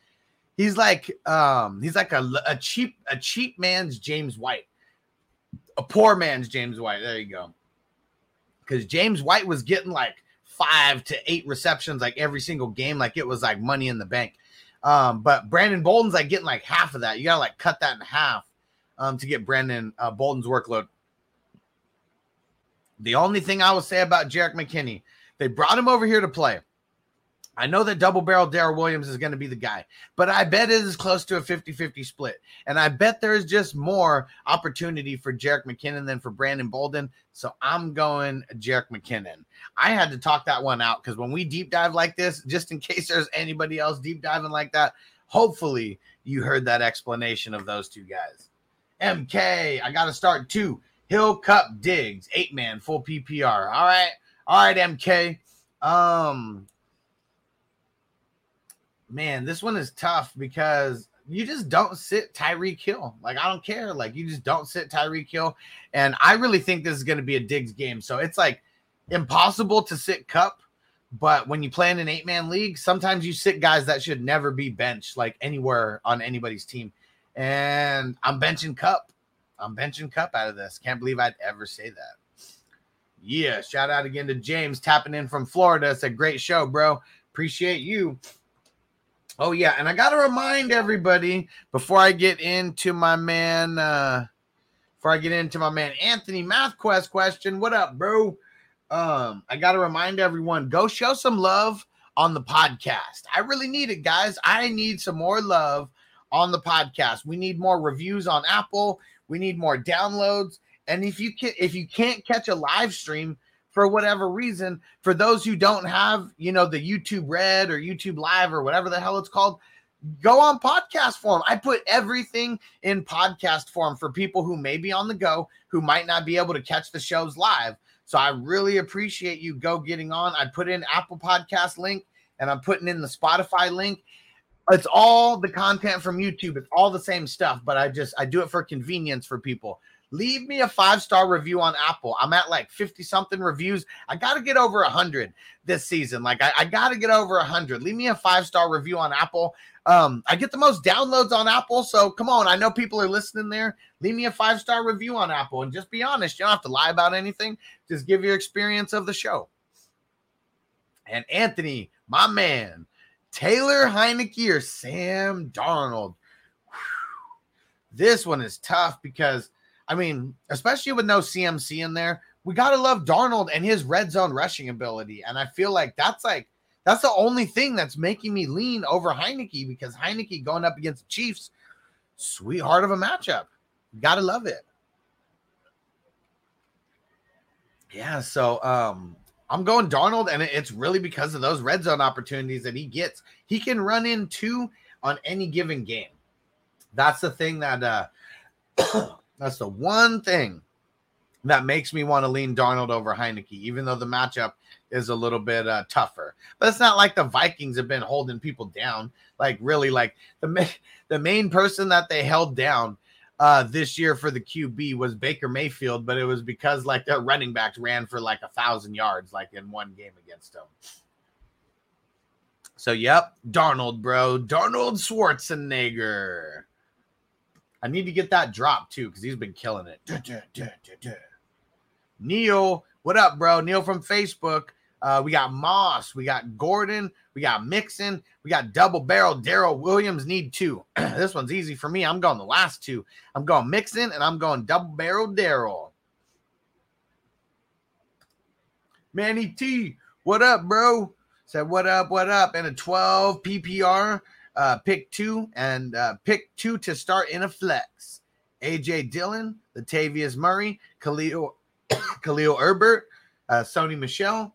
he's like, um, he's like a, a cheap, a cheap man's James White, a poor man's James White. There you go. Because James White was getting like five to eight receptions like every single game, like it was like money in the bank. Um, but Brandon Bolden's like getting like half of that. You gotta like cut that in half um, to get Brandon uh, Bolden's workload. The only thing I will say about Jerick McKinnon, they brought him over here to play. I know that double barrel Darrel Williams is going to be the guy, but I bet it is close to a 50 50 split. And I bet there is just more opportunity for Jerick McKinnon than for Brandon Bolden. So I'm going Jerick McKinnon. I had to talk that one out because when we deep dive like this, just in case there's anybody else deep diving like that, hopefully you heard that explanation of those two guys. MK, I got to start two Hill Kupp Diggs, eight man, full PPR. All right. All right, MK. Um man, this one is tough because you just don't sit Tyreek Hill. Like, I don't care. Like, you just don't sit Tyreek Hill. And I really think this is going to be a Diggs game. So it's like impossible to sit Kupp. But when you play in an eight man league, sometimes you sit guys that should never be benched, like anywhere on anybody's team. And I'm benching Kupp. I'm benching Kupp out of this. Can't believe I'd ever say that. Yeah. Shout out again to James tapping in from Florida. It's a great show, bro. Appreciate you. Oh yeah, and I gotta remind everybody before I get into my man, uh before I get into my man Anthony Math Quest question. What up, bro? Um, I gotta remind everyone, go show some love on the podcast. I really need it, guys. I need some more love on the podcast. We need more reviews on Apple. We need more downloads. And if you can if you can't catch a live stream, for whatever reason, for those who don't have, you know, the YouTube Red or YouTube Live or whatever the hell it's called, go on podcast form. I put everything in podcast form for people who may be on the go, who might not be able to catch the shows live. So I really appreciate you go getting on. I put in Apple Podcast link and I'm putting in the Spotify link. It's all the content from YouTube. It's all the same stuff, but I just I do it for convenience for people leave me a five star review on Apple. I'm at like 50 something reviews. I got to get over 100 this season. Like, I, I got to get over 100. Leave me a five star review on Apple. Um, I get the most downloads on Apple. So come on. I know people are listening there. Leave me a five star review on Apple and just be honest. You don't have to lie about anything. Just give your experience of the show. And Anthony, my man, Taylor Heinicke or Sam Darnold. This one is tough because I mean, especially with no CMC in there, we gotta love Darnold and his red zone rushing ability. And I feel like that's like that's the only thing that's making me lean over Heinicke because Heinicke going up against the Chiefs, sweetheart of a matchup. Gotta love it. Yeah, so um I'm going Darnold, and it's really because of those red zone opportunities that he gets. He can run in two on any given game. That's the thing that uh That's the one thing that makes me want to lean Darnold over Heinicke, even though the matchup is a little bit uh, tougher. But it's not like the Vikings have been holding people down. Like really, like the the main person that they held down uh, this year for the QB was Baker Mayfield, but it was because like their running backs ran for like a thousand yards like in one game against them. So yep, Darnold, bro, Darnold Schwarzenegger. I need to get that drop too because he's been killing it. Neil, what up, bro? Neil from Facebook. Uh, we got Moss, we got Gordon, we got Mixon, we got double barrel. Darrel Williams need two. this one's easy for me. I'm going the last two. I'm going Mixon and I'm going double barrel Darrel. Manny T, what up, bro? Said what up, what up? And a 12 PPR uh, pick two and uh, pick two to start in a flex. AJ Dillon, Latavius Murray, Khalil, Khalil Herbert, uh, Sony Michel,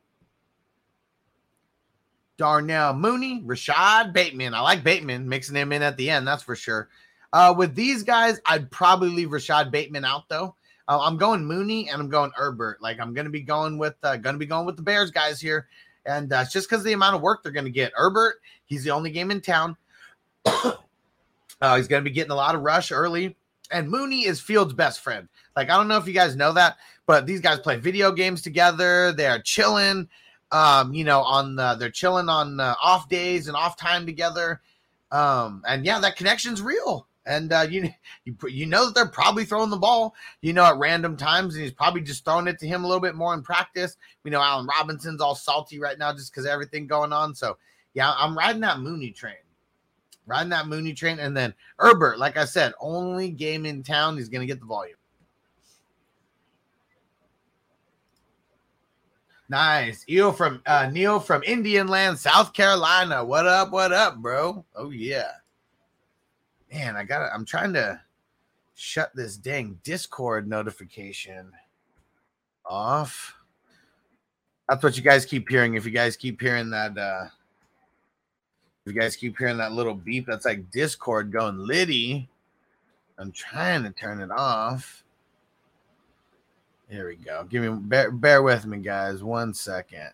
Darnell Mooney, Rashod Bateman. I like Bateman, mixing him in at the end, that's for sure. Uh, with these guys, I'd probably leave Rashod Bateman out though. Uh, I'm going Mooney and I'm going Herbert. Like I'm gonna be going with uh, gonna be going with the Bears guys here, and uh, just because the amount of work they're gonna get. Herbert, he's the only game in town. uh, he's to be getting a lot of rush early. And Mooney is Fields' best friend. Like, I don't know if you guys know that, but these guys play video games together. They're chilling, um, you know, on the, they're chilling on uh, off days and off time together. Um, and yeah, that connection's real. And uh, you, you you know that they're probably throwing the ball, you know, at random times, and he's probably just throwing it to him a little bit more in practice. We know Allen Robinson's all salty right now just because everything going on. So yeah, I'm riding that Mooney train riding that Mooney train. And then Herbert, like I said, only game in town. He's to get the volume. Nice. Neil from uh Neil from Indian Land, South Carolina. What up? What up, bro? Oh yeah. Man, I got I'm trying to shut this dang Discord notification off. That's what you guys keep hearing. If you guys keep hearing that uh if you guys keep hearing that little beep, that's like Discord going Liddy. I'm trying to turn it off. Here we go. Give me bear, bear with me, guys. One second.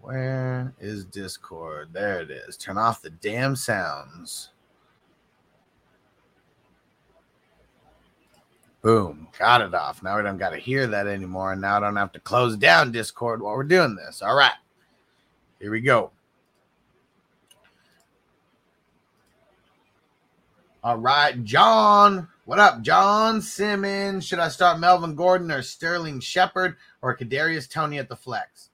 Where is Discord? There it is. Turn off the damn sounds. Boom. Got it off. Now we don't got to hear that anymore. And now I don't have to close down Discord while we're doing this. All right. Here we go. All right, John. What up, John Simmons? Should I start Melvin Gordon or Sterling Shepard or Kadarius Toney at the flex?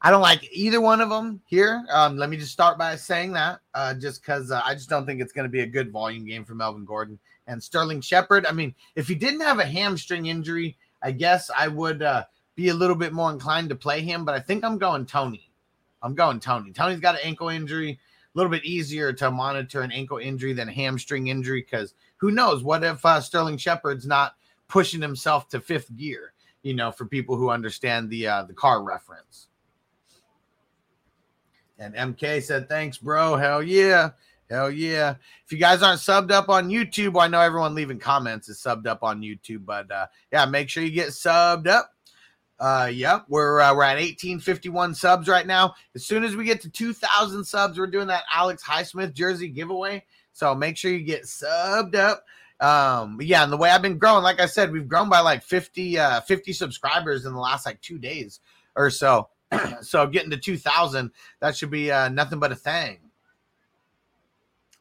I don't like either one of them here. Um, let me just start by saying that, uh, just because uh, I just don't think it's going to be a good volume game for Melvin Gordon and Sterling Shepard. I mean, if he didn't have a hamstring injury, I guess I would uh, be a little bit more inclined to play him. But I think I'm going Toney. I'm going Toney. Toney's got an ankle injury little bit easier to monitor an ankle injury than a hamstring injury because who knows? What if uh, Sterling Shepard's not pushing himself to fifth gear? You know, for people who understand the uh, the car reference. And MK said, "Thanks, bro. Hell yeah, hell yeah." If you guys aren't subbed up on YouTube, well, I know everyone leaving comments is subbed up on YouTube, but uh, yeah, make sure you get subbed up. Uh, yep, we're uh, we're at 1851 subs right now. As soon as we get to 2,000 subs, we're doing that Alex Highsmith jersey giveaway. So make sure you get subbed up. Um, yeah, and the way I've been growing, like I said, we've grown by like 50 uh 50 subscribers in the last like two days or so. so getting to 2,000, that should be uh, nothing but a thing.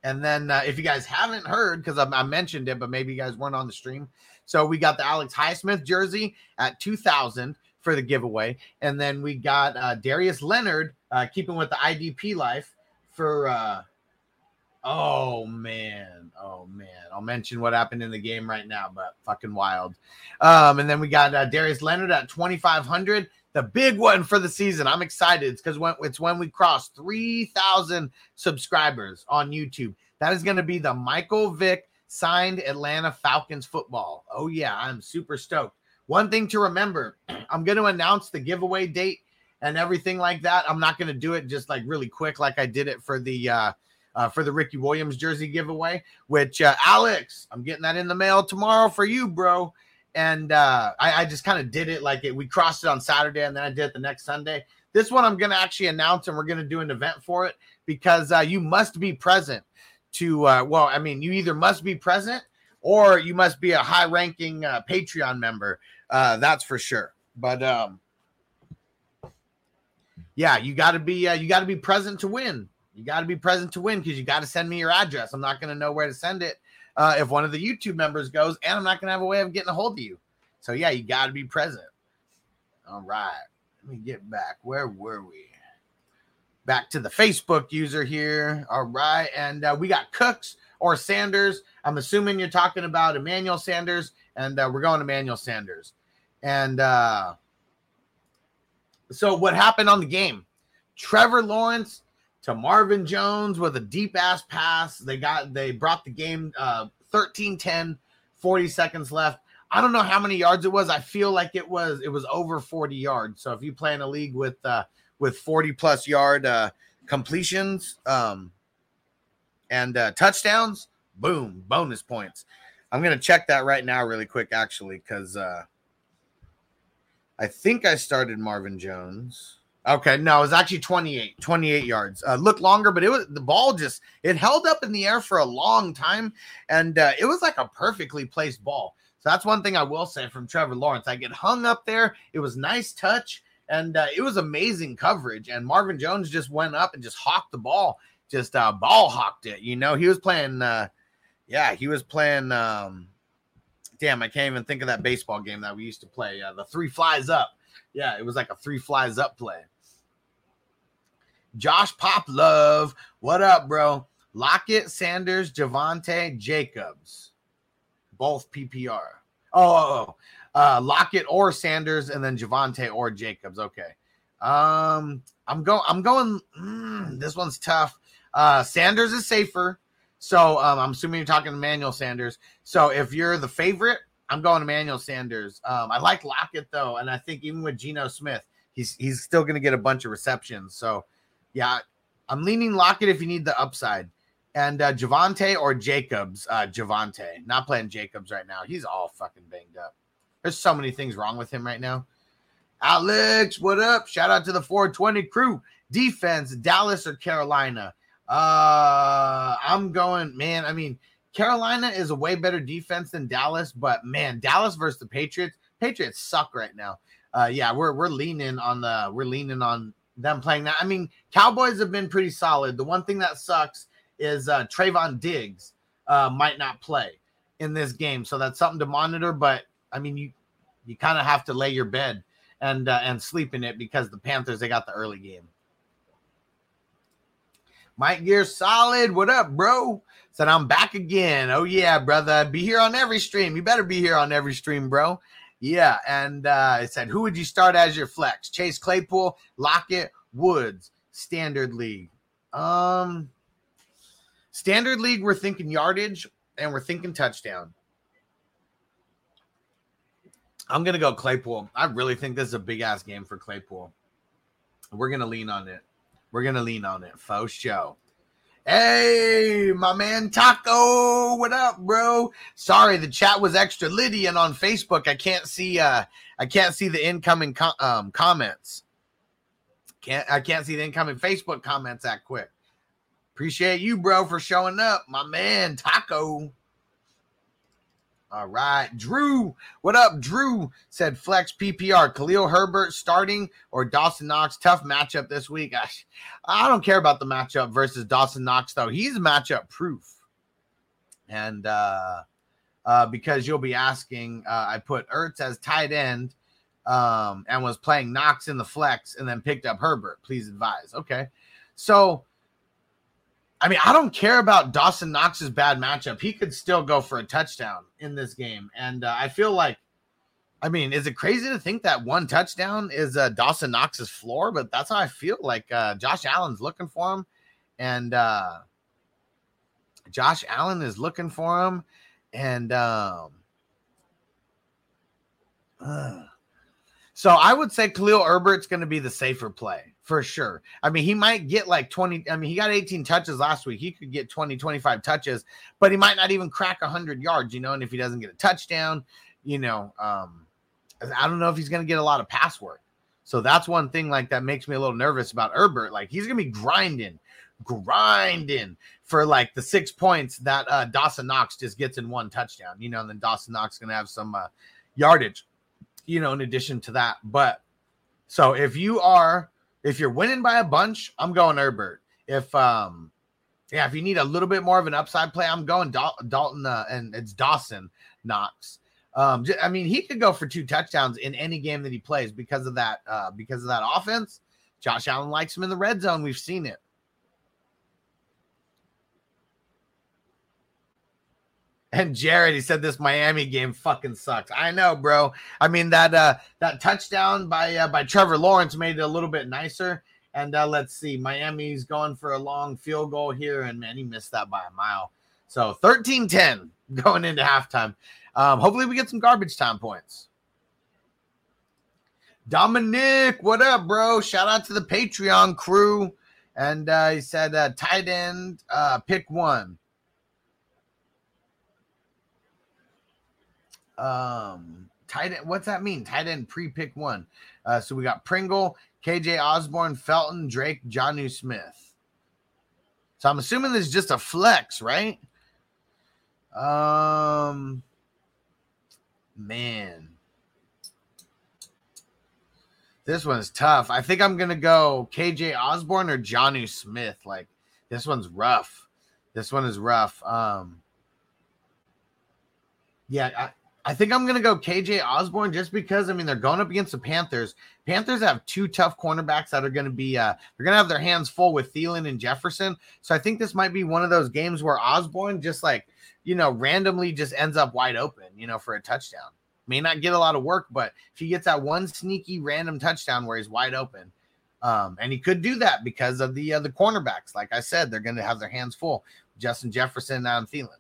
And then uh, if you guys haven't heard, because I, I mentioned it, but maybe you guys weren't on the stream. So we got the Alex Highsmith jersey at 2,000 for the giveaway. And then we got uh, Darius Leonard, uh, keeping with the IDP life for, uh, oh man, oh man. I'll mention what happened in the game right now, but fucking wild. Um, and then we got uh, Darius Leonard at 2,500, the big one for the season. I'm excited. Because when it's when we cross 3,000 subscribers on YouTube. That is going to be the Michael Vick signed Atlanta Falcons football. Oh, yeah, I'm super stoked. One thing to remember I'm going to announce the giveaway date and everything like that. I'm not going to do it just like really quick, like I did it for the, uh, uh, for the Ricky Williams jersey giveaway, which uh, Alex, I'm getting that in the mail tomorrow for you, bro. And uh, I, I just kind of did it like it. We crossed it on Saturday, and then I did it the next Sunday. This one I'm going to actually announce, and we're going to do an event for it because uh, you must be present to. Uh, well, I mean, you either must be present or you must be a high-ranking uh, Patreon member. Uh, that's for sure. But um, yeah, you got to be uh, you got to be present to win. You got to be present to win because you got to send me your address. I'm not going to know where to send it uh, if one of the YouTube members goes, and I'm not going to have a way of getting a hold of you. So yeah, you got to be present. All right, let me get back. Where were we? Back to the Facebook user here. All right, and uh, we got Cooks or Sanders. I'm assuming you're talking about Emmanuel Sanders, and uh, we're going to Emmanuel Sanders. And uh, so what happened on the game? Trevor Lawrence to Marvin Jones with a deep ass pass. They got they brought the game uh 13-10, 40 seconds left. I don't know how many yards it was. I feel like it was it was over 40 yards. So if you play in a league with uh with 40 plus yard uh completions um and uh touchdowns, boom, bonus points. I'm gonna check that right now really quick actually because uh I think I started Marvin Jones. Okay, no, it was actually 28, 28 yards. Uh, looked longer, but it was the ball just it held up in the air for a long time, and uh, it was like a perfectly placed ball. So that's one thing I will say from Trevor Lawrence. I get hung up there. It was nice touch, and uh, it was amazing coverage. And Marvin Jones just went up and just hawked the ball, just uh, ball hawked it. You know, he was playing. Uh, yeah, he was playing. Um, damn, I can't even think of that baseball game that we used to play. Uh, the three flies up. Yeah, it was like a three flies up play. Josh Pop Love. What up, bro? Lockett, Sanders, Javonte, Jacobs. Both PPR. Oh, oh, oh. Uh, Lockett or Sanders, and then Javonte or Jacobs. Okay. Um, I'm going. I'm going. Mm, this one's tough. Uh, Sanders is safer, so um, I'm assuming you're talking Emmanuel Sanders. So if you're the favorite, I'm going Emmanuel Sanders. Um, I like Lockett though, and I think even with Geno Smith, he's he's still going to get a bunch of receptions. So yeah, I'm leaning Lockett if you need the upside. And uh, Javonte or Jacobs? Uh, Javonte, not playing Jacobs right now. He's all fucking banged up. There's so many things wrong with him right now. Alex, what up? Shout out to the 420 crew. Defense, Dallas or Carolina? Uh, I'm going, man. I mean, Carolina is a way better defense than Dallas, but man, Dallas versus the Patriots. Patriots suck right now. Uh, yeah, we're we're leaning on the we're leaning on them playing that. I mean, Cowboys have been pretty solid. The one thing that sucks is uh Trevon Diggs uh might not play in this game, so that's something to monitor. But I mean, you you kind of have to lay your bed and uh, and sleep in it because the Panthers they got the early game. Mike Gear Solid, what up, bro? Said I'm back again. Oh yeah, brother, be here on every stream. You better be here on every stream, bro. Yeah, and uh, it said, who would you start as your flex? Chase Claypool, Lockett, Woods, Standard League. Um, Standard League, we're thinking yardage and we're thinking touchdown. I'm gonna go Claypool. I really think this is a big ass game for Claypool. We're gonna lean on it. We're gonna lean on it. Faux show. Hey, my man Taco, what up, bro? Sorry, the chat was extra litty, and on Facebook, I can't see. Uh, I can't see the incoming com- um, comments. Can't I can't see the incoming Facebook comments that quick. Appreciate you, bro, for showing up, my man Taco. All right, Drew. What up, Drew? Said flex PPR. Khalil Herbert starting or Dawson Knox. Tough matchup this week. I don't care about the matchup versus Dawson Knox though. He's matchup proof, and uh, uh, because you'll be asking, uh, I put Ertz as tight end, um, and was playing Knox in the flex, and then picked up Herbert. Please advise. Okay, so I mean, I don't care about Dawson Knox's bad matchup. He could still go for a touchdown in this game. And uh, I feel like, I mean, is it crazy to think that one touchdown is uh, Dawson Knox's floor? But that's how I feel like uh, Josh Allen's looking for him. And uh, Josh Allen is looking for him. And um, so I would say Khalil Herbert's going to be the safer play for sure. I mean, he might get like 20. I mean, he got 18 touches last week. He could get 20, 25 touches, but he might not even crack 100 yards, you know. And if he doesn't get a touchdown, you know, um, I don't know if he's going to get a lot of pass work. So that's one thing like that makes me a little nervous about Herbert. Like he's going to be grinding, grinding for like the six points that uh, Dawson Knox just gets in one touchdown, you know, and then Dawson Knox is going to have some uh, yardage, you know, in addition to that. But so if you are if you're winning by a bunch, I'm going Herbert. If um, yeah, if you need a little bit more of an upside play, I'm going Dal- Dalton uh, and it's Dawson Knox. Um, I mean, he could go for two touchdowns in any game that he plays because of that. Uh, because of that offense, Josh Allen likes him in the red zone. We've seen it. And Jared, he said this Miami game fucking sucks. I know, bro. I mean that uh that touchdown by uh, by Trevor Lawrence made it a little bit nicer. And uh, let's see, Miami's going for a long field goal here, and man, he missed that by a mile. So 13-10 going into halftime. Um, hopefully, we get some garbage time points. Dominic, what up, bro? Shout out to the Patreon crew. And uh, he said, uh, tight end, uh, pick one. Um, tight end, what's that mean? Tight end pre pick one. Uh, so we got Pringle, KJ Osborne, Felton, Drake, Jonnu Smith. So I'm assuming this is just a flex, right? Um, man, this one's tough. I think I'm gonna go KJ Osborne or Jonnu Smith. Like this one's rough. This one is rough. Um, yeah, I, think I'm gonna go KJ Osborne just because I mean they're going up against the Panthers. Panthers have two tough cornerbacks that are gonna be uh they're gonna have their hands full with Thielen and Jefferson. So I think this might be one of those games where Osborne just like you know randomly just ends up wide open, you know, for a touchdown. May not get a lot of work, but if he gets that one sneaky random touchdown where he's wide open, um, and he could do that because of the uh, the cornerbacks. Like I said, they're gonna have their hands full. Justin Jefferson and Thielen.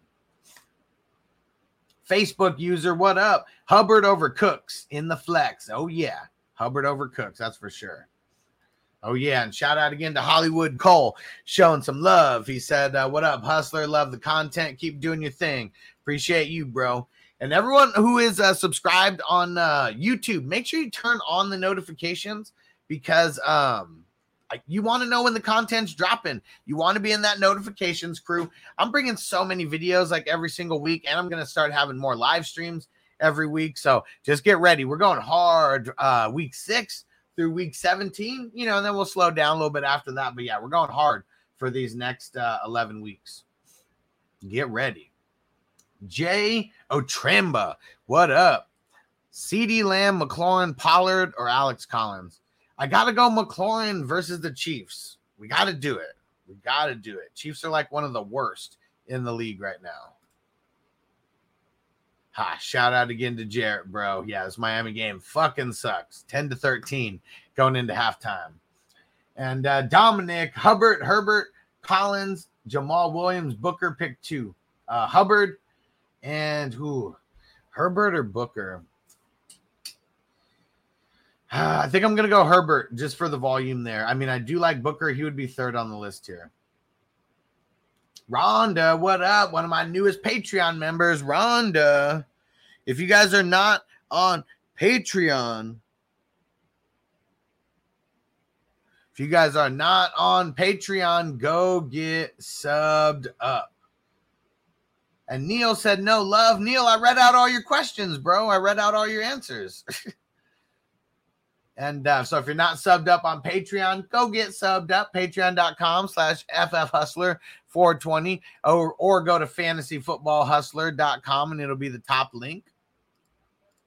Facebook user, what up? Hubbard over Cooks in the flex. Oh, yeah. Hubbard over Cooks. That's for sure. Oh yeah, and shout out again to Hollywood Cole showing some love. He said, uh, "What up, hustler? Love the content. Keep doing your thing. Appreciate you, bro." And everyone who is uh, subscribed on uh, YouTube, make sure you turn on the notifications because um, you want to know when the content's dropping. You want to be in that notifications crew. I'm bringing so many videos like every single week, and I'm going to start having more live streams every week. So just get ready. We're going hard uh, week six through week 17, you know, and then we'll slow down a little bit after that. But yeah, we're going hard for these next uh, 11 weeks. Get ready. Jay Otremba, what up? CeeDee Lamb, McLaurin, Pollard, or Alex Collins? I got to go McLaurin versus the Chiefs. We got to do it. We got to do it. Chiefs are like one of the worst in the league right now. Ha, shout out again to Jarrett, bro. Yeah, this Miami game fucking sucks. 10 to 13 going into halftime. And uh, Dominic, Hubbard, Herbert, Collins, Jamaal Williams, Booker pick two. Uh, Hubbard and who? Herbert or Booker? I think I'm to go Herbert just for the volume there. I mean, I do like Booker. He would be third on the list here. Rhonda, what up? One of my newest Patreon members, Rhonda. If you guys are not on Patreon, if you guys are not on Patreon, go get subbed up. And Neil said, No love. Neil, I read out all your questions, bro. I read out all your answers. and uh, so if you're not subbed up on Patreon, go get subbed up. Patreon.com slash FF Hustler 420 or, or go to fantasyfootballhustler.com and it'll be the top link.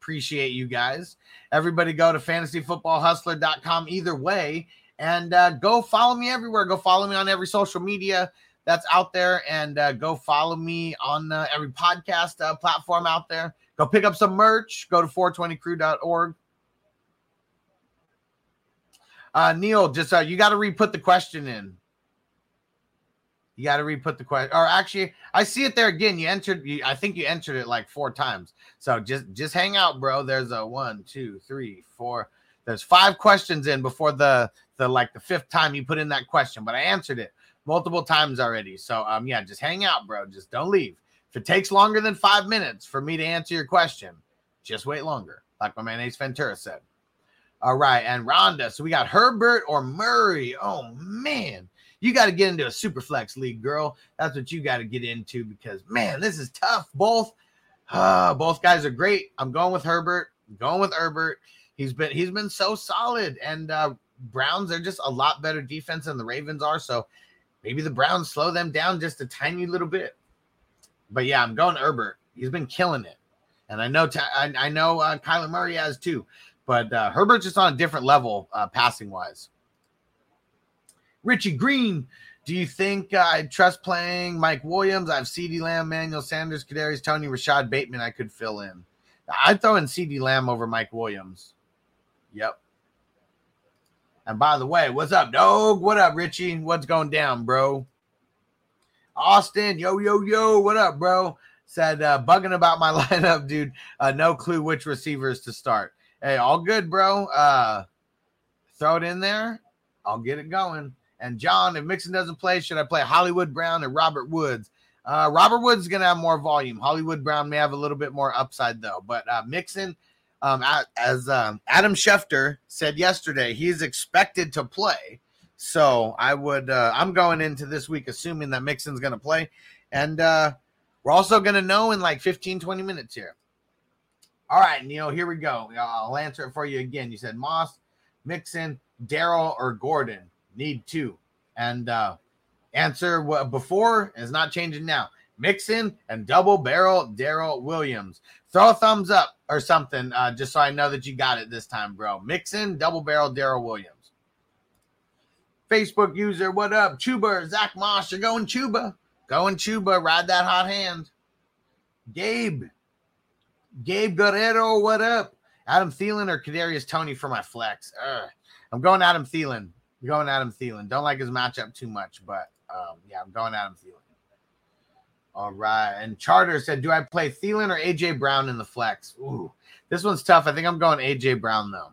Appreciate you guys. Everybody go to fantasyfootballhustler.com either way and uh, go follow me everywhere. Go follow me on every social media that's out there and uh, go follow me on uh, every podcast uh, platform out there. Go pick up some merch. Go to 420crew.org. Uh, Neil, just uh, you got to re put the question in. You got to re put the question, or actually, I see it there again. You entered, you, I think you entered it like four times. So just just hang out, bro. There's a one, two, three, four. There's five questions in before the the like the fifth time you put in that question, but I answered it multiple times already. So um, yeah, just hang out, bro. Just don't leave. If it takes longer than five minutes for me to answer your question, just wait longer, like my man Ace Ventura said. All right, and Rhonda. So we got Herbert or Murray. Oh man, you got to get into a super flex league, girl. That's what you got to get into because man, this is tough. Both, uh, both guys are great. I'm going with Herbert. I'm going with Herbert. He's been he's been so solid, and uh, Browns are just a lot better defense than the Ravens are. So maybe the Browns slow them down just a tiny little bit. But yeah, I'm going Herbert. He's been killing it, and I know I, I know uh, Kyler Murray has too. But uh, Herbert's just on a different level, uh, passing wise. Richie Green, do you think uh, I trust playing Mike Williams? I have CeeDee Lamb, Manuel Sanders, Kadarius Toney, Rashod Bateman. I could fill in. I'd throw in CeeDee Lamb over Mike Williams. Yep. And by the way, what's up, dog? What up, Richie? What's going down, bro? Austin, yo, yo, yo, what up, bro? Said uh, bugging about my lineup, dude. Uh, no clue which receivers to start. Hey, all good, bro. Uh, throw it in there. I'll get it going. And John, if Mixon doesn't play, should I play Hollywood Brown or Robert Woods? Uh, Robert Woods is going to have more volume. Hollywood Brown may have a little bit more upside, though. But uh, Mixon, um, as um, Adam Schefter said yesterday, he's expected to play. So I would, uh, I'm going into this week assuming that Mixon's going to play. And uh, we're also going to know in like 15, 20 minutes here. All right, Neil, here we go. I'll answer it for you again. You said Moss, Mixon, Darrel, or Gordon. Need two. And uh, answer what before is not changing now. Mixon and double barrel Darrel Williams. Throw a thumbs up or something, uh, just so I know that you got it this time, bro. Mixon, double barrel Darrel Williams. Facebook user, what up? Chuba, Zach Moss, you're going Chuba. Going Chuba, ride that hot hand. Gabe, Gabe Guerrero, what up? Adam Thielen or Kadarius Toney for my flex. Ugh. I'm going Adam Thielen. I'm going Adam Thielen. Don't like his matchup too much, but um, yeah, I'm going Adam Thielen. All right. And Charter said, Do I play Thielen or AJ Brown in the flex? Ooh, this one's tough. I think I'm going AJ Brown though.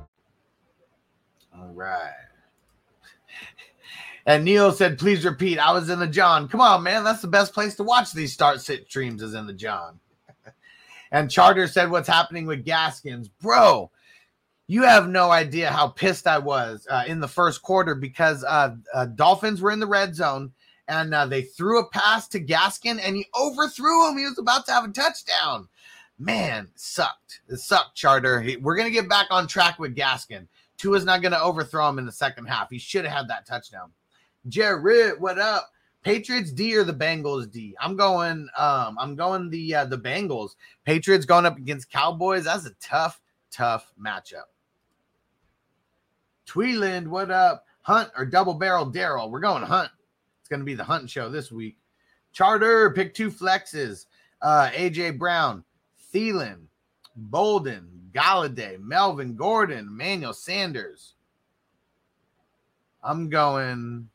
Right. And Neil said, please repeat. I was in the John. Come on, man. That's the best place to watch these start sit streams is in the John. and Charter said, what's happening with Gaskins? Bro, you have no idea how pissed I was uh, in the first quarter because uh, uh, Dolphins were in the red zone and uh, they threw a pass to Gaskin and he overthrew him. He was about to have a touchdown. Man, sucked. It sucked, Charter. He, we're going to get back on track with Gaskin. Tua's not going to overthrow him in the second half. He should have had that touchdown. Jared, what up? Patriots D or the Bengals D? I'm going. Um, I'm going the uh, the Bengals. Patriots going up against Cowboys. That's a tough, tough matchup. Tweeland, what up? Hunt or double barrel Darrel? We're going Hunt. It's going to be the Hunt show this week. Charter, pick two flexes. Uh, AJ Brown, Thielen, Bolden, Golladay, Melvin Gordon, Emmanuel Sanders. I'm going.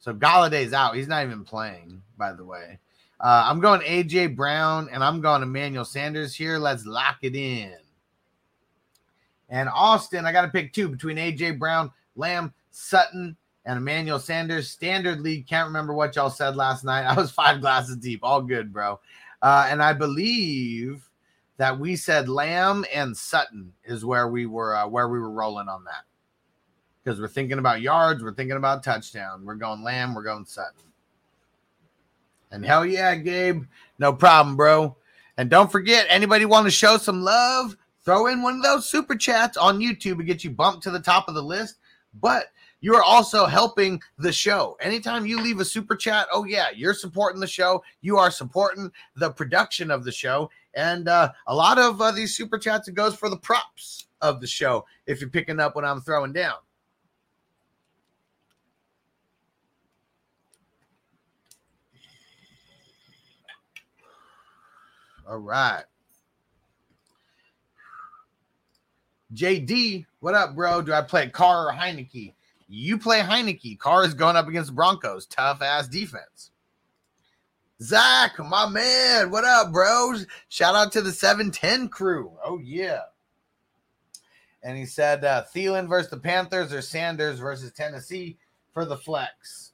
So Golladay's out. He's not even playing, by the way. Uh, I'm going AJ Brown and I'm going Emmanuel Sanders here. Let's lock it in. And Austin, I got to pick two between AJ Brown, Lamb, Sutton, and Emmanuel Sanders. Standard league. Can't remember what y'all said last night. I was five glasses deep. All good, bro. Uh, and I believe that we said Lamb and Sutton is where we were uh, where we were rolling on that because we're thinking about yards, we're thinking about touchdown. We're going Lamb, we're going Sutton. And hell yeah, Gabe, no problem, bro. And don't forget, anybody want to show some love? Throw in one of those super chats on YouTube and get you bumped to the top of the list. But you are also helping the show. Anytime you leave a super chat, oh yeah, you're supporting the show. You are supporting the production of the show, and uh, a lot of uh, these super chats it goes for the props of the show. If you're picking up what I'm throwing down. All right. JD, what up, bro? Do I play Carr or Heinicke? You play Heinicke. Carr is going up against the Broncos. Tough ass defense. Zach, my man, what up, bros? Shout out to the 710 crew. Oh, yeah. And he said uh, Thielen versus the Panthers or Sanders versus Tennessee for the flex.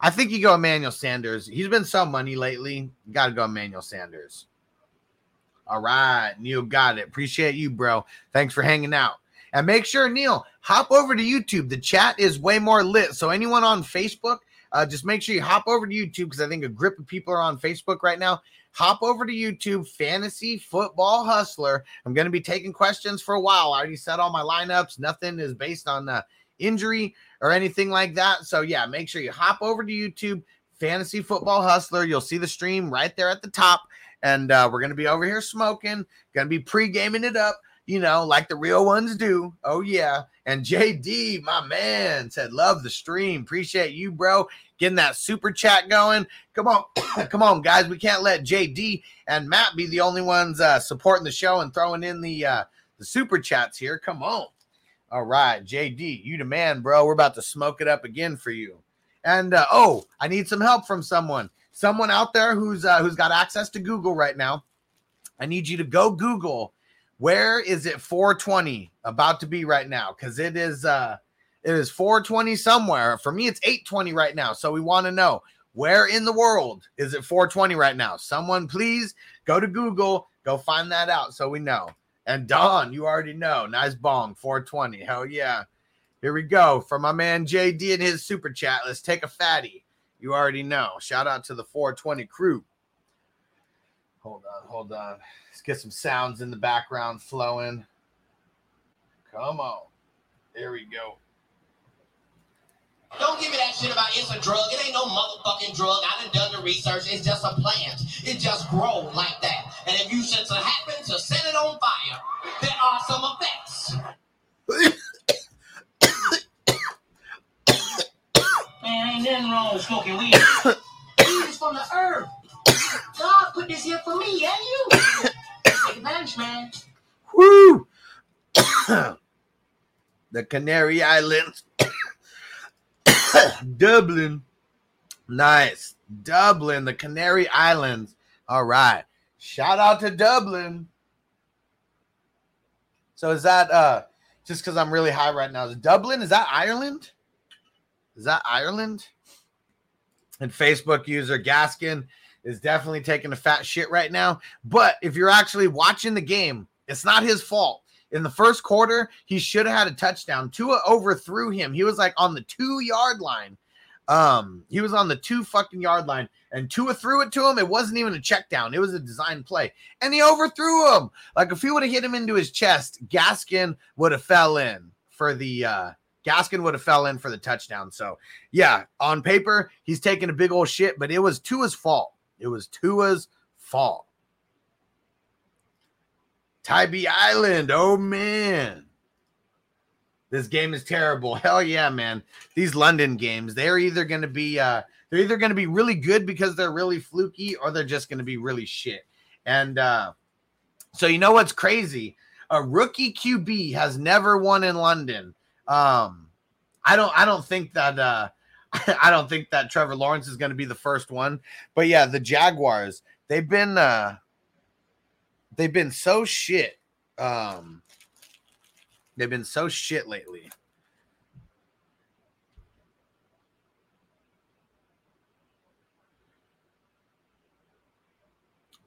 I think you go Emmanuel Sanders. He's been so money lately. Got to go Emmanuel Sanders. All right, Neil got it. Appreciate you, bro. Thanks for hanging out. And make sure, Neil, hop over to YouTube. The chat is way more lit. So anyone on Facebook, uh, just make sure you hop over to YouTube because I think a grip of people are on Facebook right now. Hop over to YouTube, Fantasy Football Hustler. I'm going to be taking questions for a while. I already set all my lineups. Nothing is based on uh, injury or anything like that. So yeah, make sure you hop over to YouTube, Fantasy Football Hustler. You'll see the stream right there at the top. And uh, we're going to be over here smoking, going to be pre gaming it up you know, like the real ones do. Oh, yeah. And JD, my man, said, Love the stream. Appreciate you, bro. Getting that super chat going. Come on. Come on, guys. We can't let JD and Matt be the only ones uh, supporting the show and throwing in the uh, the super chats here. Come on. All right, JD, you the man, bro. We're about to smoke it up again for you. And uh, oh, I need some help from someone. Someone out there who's uh, who's got access to Google right now. I need you to go Google where is it 420 about to be right now? Because it is uh it is 420 somewhere. For me, it's 820 right now. So we want to know where in the world is it 420 right now? Someone please go to Google, go find that out so we know. And Don, you already know. Nice bong, 420. Hell yeah. Here we go. For my man JD and his super chat. Let's take a fatty. You already know. Shout out to the 420 crew. Hold on, hold on. Let's get some sounds in the background flowing. Come on. There we go. Don't give me that shit about it's a drug. It ain't no motherfucking drug. I done done the research. It's just a plant. It just grows like that. And if you should to happen to set it on fire, there are some effects. Man, ain't nothing wrong with smoking weed. weed is from the earth. God put this here for me and you. Take advantage, man. Woo! the Canary Islands. Dublin. Nice. Dublin, the Canary Islands. All right. Shout out to Dublin. So is that uh just because I'm really high right now? Is Dublin? Is that Ireland? Is that Ireland? And Facebook user Gaskin is definitely taking a fat shit right now. But if you're actually watching the game, it's not his fault. In the first quarter, he should have had a touchdown. Tua overthrew him. He was like on the two yard line. Um, he was on the two fucking yard line, and Tua threw it to him. It wasn't even a check down, it was a design play, and he overthrew him. Like if he would have hit him into his chest, Gaskin would have fell in for the uh Gaskin would have fell in for the touchdown. So yeah, on paper, he's taking a big old shit, but it was Tua's fault. It was Tua's fault. Tybee Island. Oh man. This game is terrible. Hell yeah, man. These London games, they're either going to be uh they're either going to be really good because they're really fluky or they're just going to be really shit. And uh so you know what's crazy? A rookie QB has never won in London. Um I don't I don't think that uh I don't think that Trevor Lawrence is going to be the first one. But yeah, the Jaguars, they've been uh they've been so shit. Um they've been so shit lately.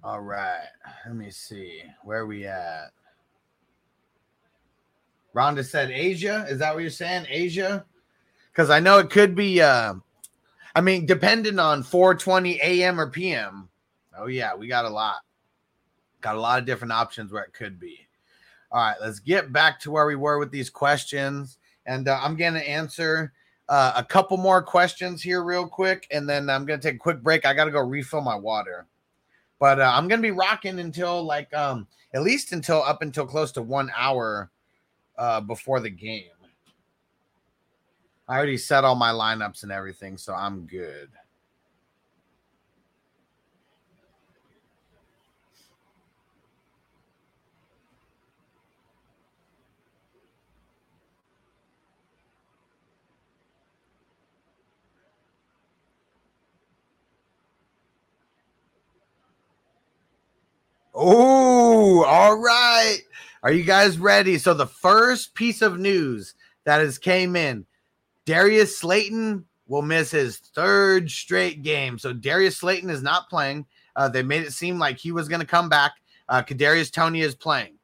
All right. Let me see. Where we at? Rhonda said Asia. Is that what you're saying? Asia? Because I know it could be uh I mean, depending on 420 AM or PM. Oh, yeah, we got a lot. Got a lot of different options where it could be. All right, let's get back to where we were with these questions. And uh, I'm going to answer uh, a couple more questions here, real quick. And then I'm going to take a quick break. I got to go refill my water. But uh, I'm going to be rocking until like, um, at least until up until close to one hour uh, before the game. I already set all my lineups and everything, so I'm good. Oh, all right. Are you guys ready? So the first piece of news that has came in, Darius Slayton will miss his third straight game. So Darius Slayton is not playing. Uh, they made it seem like he was going to come back. Uh, Kadarius Toney is playing.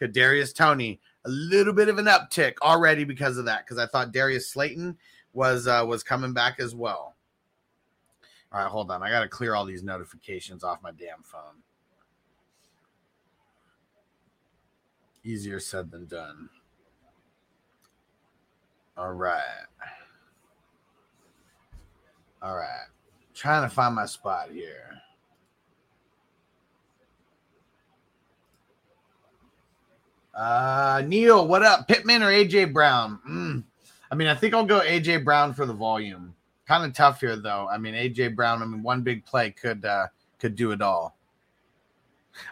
Kadarius Toney, a little bit of an uptick already because of that. Because I thought Darius Slayton was uh, was coming back as well. All right, hold on. I got to clear all these notifications off my damn phone. Easier said than done. All right. All right. Trying to find my spot here. Uh Neil, what up? Pittman or AJ Brown? Mm. I mean, I think I'll go AJ Brown for the volume. Kind of tough here though. I mean, AJ Brown, I mean, one big play could uh could do it all.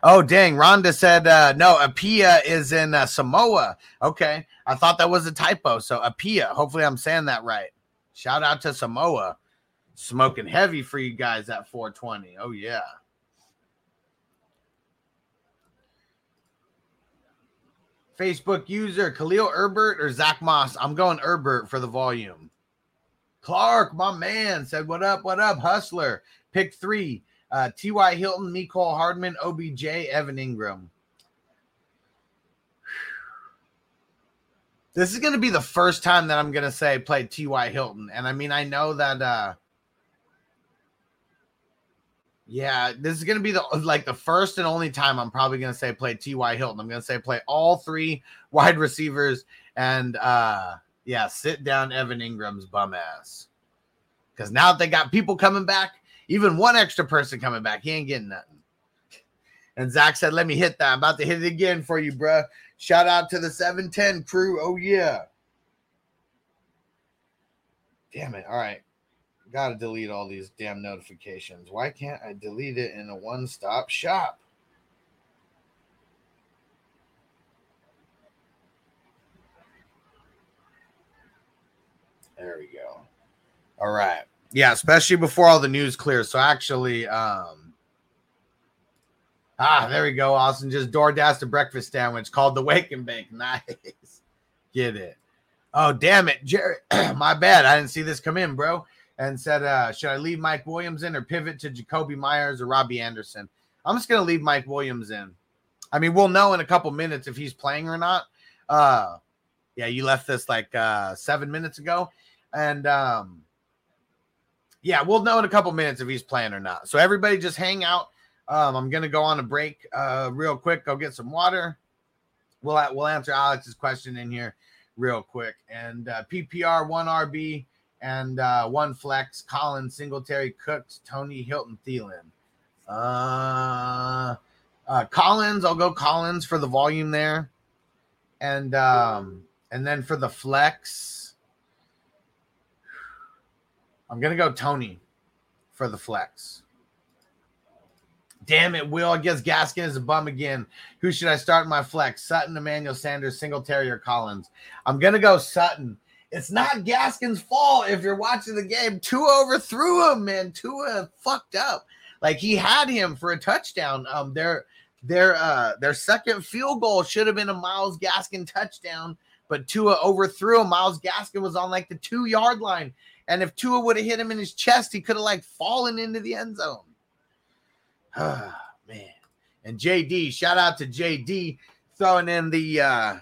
Oh dang, Rhonda said uh no, Apia is in uh, Samoa. Okay. I thought that was a typo. So Apia, hopefully I'm saying that right. Shout out to Samoa. Smoking heavy for you guys at 420. Oh yeah. Facebook user Khalil Herbert or Zach Moss. I'm going Herbert for the volume. Clark, my man, said, What up? What up? Hustler. Pick three. Uh, T.Y. Hilton, Mecole Hardman, OBJ, Evan Engram. This is going to be the first time that I'm going to say play T.Y. Hilton. And I mean, I know that, uh, yeah, this is going to be the like the first and only time I'm probably going to say play T.Y. Hilton. I'm going to say play all three wide receivers and, uh, yeah, sit down Evan Engram's bum ass. Because now that they got people coming back, even one extra person coming back, he ain't getting nothing. And Zach said, Let me hit that. I'm about to hit it again for you, bruh. Shout out to the 710 crew. Oh, yeah. Damn it. All right. Gotta delete all these damn notifications. Why can't I delete it in a one stop shop? There we go. All right. Yeah, especially before all the news clears. So actually, um, ah, there we go. Austin just DoorDash a breakfast sandwich called the Wake and Bake. Nice. Get it. Oh, damn it, Jerry. My bad. I didn't see this come in, bro. And said, uh, should I leave Mike Williams in or pivot to Jakobi Meyers or Robbie Anderson? I'm just gonna leave Mike Williams in. I mean, we'll know in a couple minutes if he's playing or not. Uh yeah, you left this like uh seven minutes ago. And um yeah, we'll know in a couple minutes if he's playing or not. So everybody just hang out. Um, I'm gonna go on a break uh real quick, go get some water. We'll we'll answer Alex's question in here real quick. And uh, PPR one RB and uh, one flex. Collins, Singletary, Cooks, Toney, Hilton, Thielen. Uh, uh, Collins, I'll go Collins for the volume there, and um, and then for the flex, I'm gonna go Toney for the flex. Damn it, Will. I guess Gaskin is a bum again. Who should I start my flex? Sutton, Emmanuel Sanders, Singletary, or Collins? I'm gonna go Sutton. It's not Gaskin's fault if you're watching the game. Tua overthrew him, man. Tua fucked up. Like he had him for a touchdown. Um, their their uh their second field goal should have been a Myles Gaskin touchdown, but Tua overthrew him. Myles Gaskin was on like the two yard line, and if Tua would have hit him in his chest, he could have like fallen into the end zone. Ah, man. And JD, shout out to JD throwing in the uh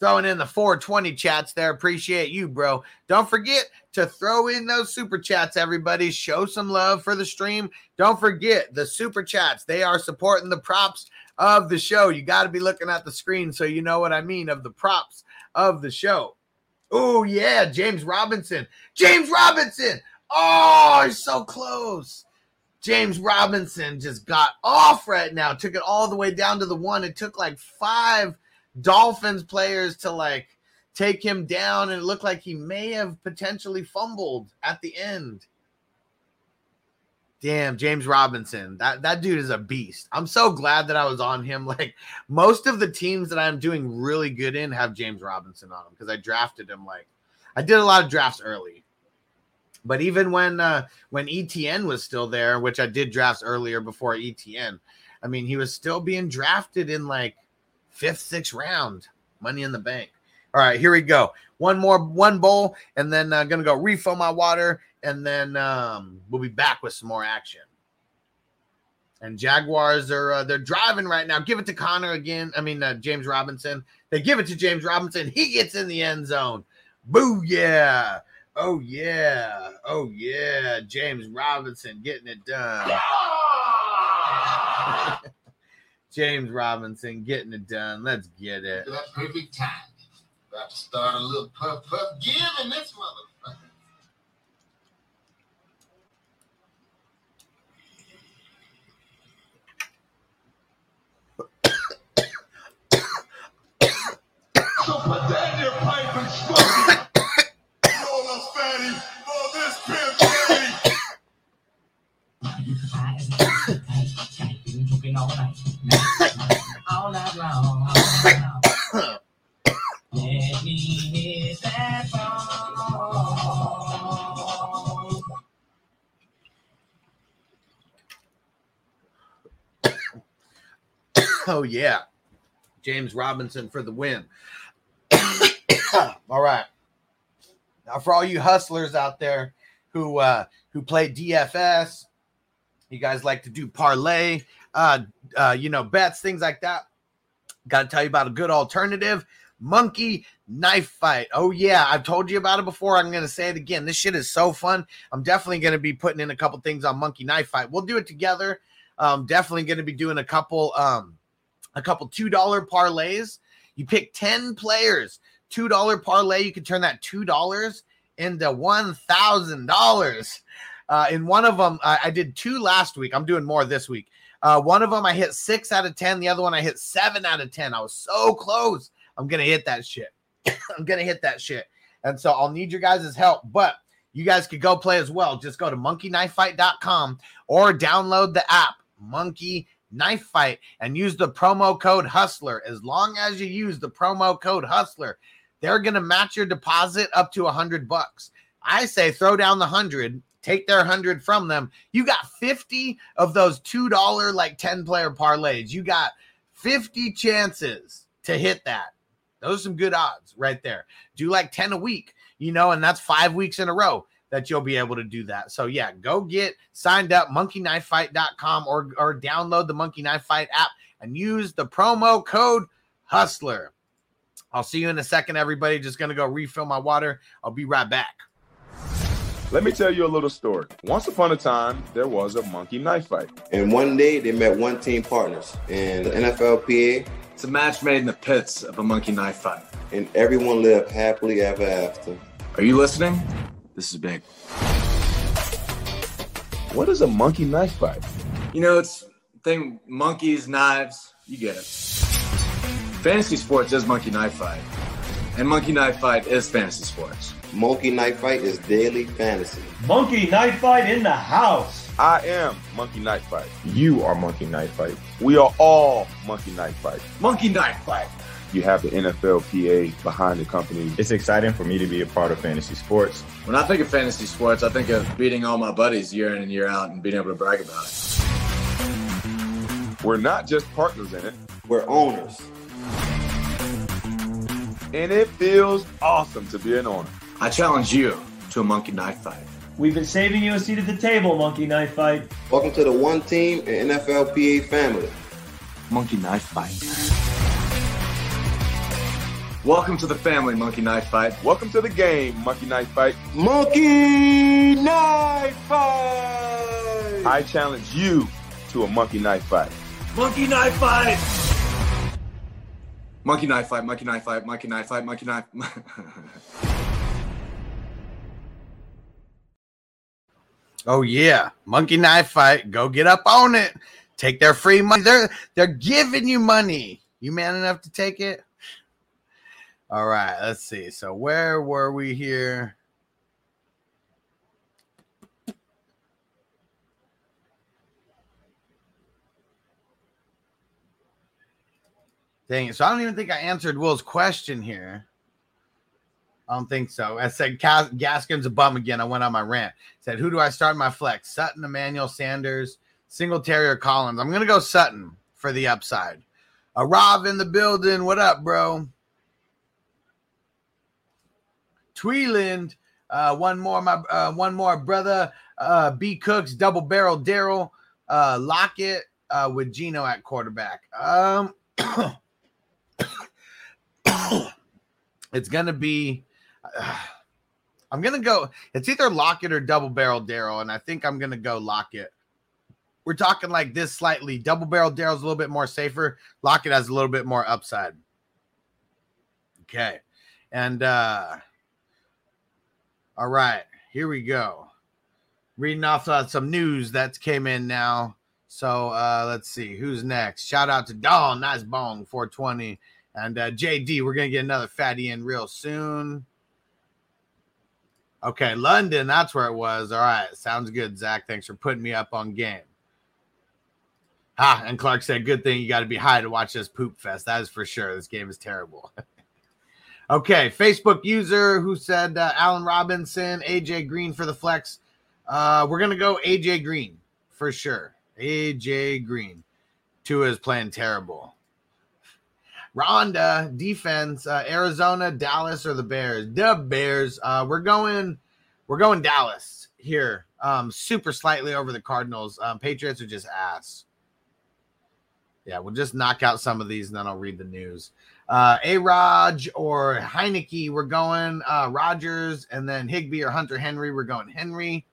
throwing in the 420 chats there. Appreciate you, bro. Don't forget to throw in those super chats, everybody. Show some love for the stream. Don't forget the super chats. They are supporting the props of the show. You got to be looking at the screen so you know what I mean of the props of the show. Oh, yeah, James Robinson. James Robinson. Oh, he's so close. James Robinson just got off right now. Took it all the way down to the one. It took like five Dolphins players to like take him down, and it looked like he may have potentially fumbled at the end. Damn, James Robinson. That that dude is a beast. I'm so glad that I was on him. Like most of the teams that I'm doing really good in have James Robinson on them because I drafted him like I did a lot of drafts early. But even when uh when ETN was still there, which I did drafts earlier before ETN, I mean he was still being drafted in like fifth, sixth round. Money in the bank. All right, here we go. One more, one bowl, and then I'm uh, gonna go refill my water, and then um, we'll be back with some more action. And Jaguars are uh, they're driving right now. Give it to Connor again. I mean uh, James Robinson. They give it to James Robinson. He gets in the end zone. Boo yeah. Oh yeah. Oh yeah. James Robinson getting it done. James Robinson getting it done. Let's get it. That perfect time. About to start a little puff puff give in this motherfucker. So put that in your pipe and smoke it. All night. All night long. Let me hit that song. Oh yeah. James Robinson for the win. All right. Now for all you hustlers out there who uh who play DFS, you guys like to do parlay, uh uh you know, bets, things like that. Got to tell you about a good alternative. Monkey knife fight. Oh, yeah. I've told you about it before. I'm going to say it again. This shit is so fun. I'm definitely going to be putting in a couple things on Monkey Knife Fight. We'll do it together. Um, definitely going to be doing a couple, um, a couple $2 parlays. You pick 10 players, $2 parlay. You can turn that $2 into $1,000. Uh, in one of them, I, I did two last week. I'm doing more this week. Uh, one of them I hit six out of 10. The other one I hit seven out of 10. I was so close. I'm going to hit that shit. I'm going to hit that shit. And so I'll need your guys' help. But you guys could go play as well. Just go to monkeyknifefight.com or download the app Monkey Knife Fight and use the promo code Hustler. As long as you use the promo code Hustler, they're going to match your deposit up to a hundred bucks. I say throw down the hundred, take their hundred from them. You got 50 of those $2 like 10 player parlays. You got 50 chances to hit that. Those are some good odds right there. Do like 10 a week, you know, and that's five weeks in a row that you'll be able to do that. So yeah, go get signed up monkeyknifefight.com or or download the Monkey Knife Fight app and use the promo code hustler. I'll see you in a second everybody. Just going to go refill my water. I'll be right back. Let me tell you a little story. Once upon a time, there was a monkey knife fight. And one day they met one team partners in the NFLPA. It's a match made in the pits of a monkey knife fight. And everyone lived happily ever after. Are you listening? This is big. What is a monkey knife fight? You know, it's thing monkeys, knives, you get it. Fantasy sports is monkey knife fight. And monkey knife fight is fantasy sports. Monkey Knife Fight is daily fantasy. Monkey Knife Fight in the house. I am Monkey Knife Fight. You are Monkey Knife Fight. We are all Monkey Knife Fight. Monkey Knife Fight. You have the NFLPA behind the company. It's exciting for me to be a part of fantasy sports. When I think of fantasy sports, I think of beating all my buddies year in and year out and being able to brag about it. We're not just partners in it, we're owners. And it feels awesome to be an owner. I challenge you to a monkey knife fight. We've been saving you a seat at the table, Monkey Knife Fight. Welcome to the one team and NFLPA family. Monkey Knife Fight. Welcome to the family, Monkey Knife Fight. Welcome to the game, Monkey Knife Fight. Monkey Knife Fight! I challenge you to a monkey knife fight. Monkey Knife Fight! Monkey Knife Fight, Monkey Knife Fight, Monkey Knife Fight, Monkey Knife. Oh yeah, monkey knife fight. Go get up on it. Take their free money. They're they're giving you money. You man enough to take it? All right, let's see. So where were we here? Dang it. So I don't even think I answered Will's question here. I don't think so. I said Gaskin's a bum again. I went on my rant. Said, who do I start my flex? Sutton, Emmanuel Sanders, Singletary, or Collins? I'm gonna go Sutton for the upside. A Rob in the building. What up, bro? Tweeland. Uh, one more, my uh, one more brother. Uh, B Cooks, double barrel Darrel, uh, Lockett uh, with Geno at quarterback. Um, it's gonna be. Uh, I'm gonna go. It's either Lockett or double barrel Darrel, and I think I'm gonna go Lockett. We're talking like this slightly. Double barrel Darrel's a little bit more safer. Lockett has a little bit more upside. Okay, and uh all right, here we go. Reading off uh, some news that came in now. So uh let's see who's next. Shout out to Dawn, nice bong 420, and uh JD. We're gonna get another fatty in real soon. Okay, London, that's where it was. All right, sounds good, Zach. Thanks for putting me up on game. Ah, and Clark said, "Good thing you got to be high to watch this poop fest." That is for sure. This game is terrible. okay, Facebook user who said uh, Allen Robinson, AJ Green for the flex. Uh, we're gonna go AJ Green for sure. AJ Green. Tua is playing terrible. Rhonda defense, uh, Arizona, Dallas, or the Bears? The Bears. Uh, we're going, we're going Dallas here. Um, super slightly over the Cardinals. Um, Patriots are just ass. Yeah, we'll just knock out some of these and then I'll read the news. Uh, A-Rod or Heinicke, we're going uh, Rodgers, and then Higbee or Hunter Henry, we're going Henry.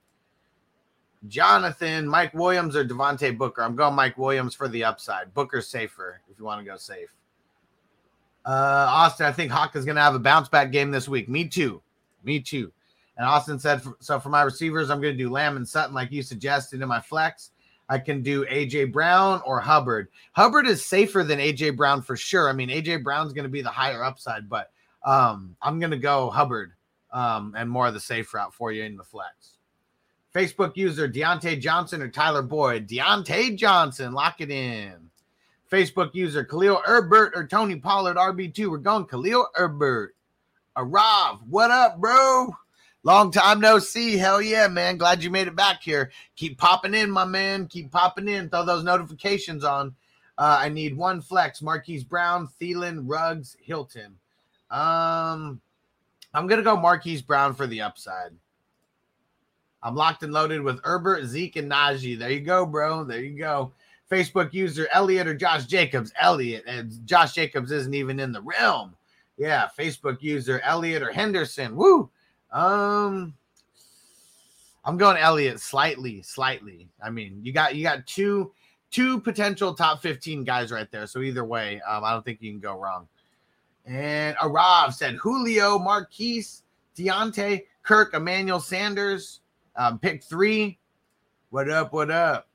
Jonathan, Mike Williams, or Devontae Booker. I'm going Mike Williams for the upside. Booker's safer if you want to go safe. Uh, Austin, I think Hawk is going to have a bounce back game this week. Me too. Me too. And Austin said, so for my receivers, I'm going to do Lamb and Sutton, like you suggested in my flex. I can do AJ Brown or Hubbard. Hubbard is safer than AJ Brown for sure. I mean, AJ Brown's going to be the higher upside, but um, I'm going to go Hubbard um, and more of the safe route for you in the flex. Facebook user Diontae Johnson or Tyler Boyd. Diontae Johnson, lock it in. Facebook user Khalil Herbert or Tony Pollard RB2. We're going Khalil Herbert. Arav, what up, bro? Long time no see. Hell yeah, man. Glad you made it back here. Keep popping in, my man. Keep popping in. Throw those notifications on. Uh, I need one flex. Marquise Brown, Thielen, Ruggs, Hilton. Um, I'm gonna go Marquise Brown for the upside. I'm locked and loaded with Herbert, Zeke, and Najee. There you go, bro. There you go. Facebook user Elliott or Josh Jacobs. Elliott and Josh Jacobs isn't even in the realm. Yeah, Facebook user Elliott or Henderson. Woo. Um, I'm going Elliott slightly, slightly. I mean, you got you got two two potential top 15 guys right there. So either way, um, I don't think you can go wrong. And Arav said Julio, Marquise, Diontae, Kirk, Emmanuel Sanders, um, pick three. What up? What up?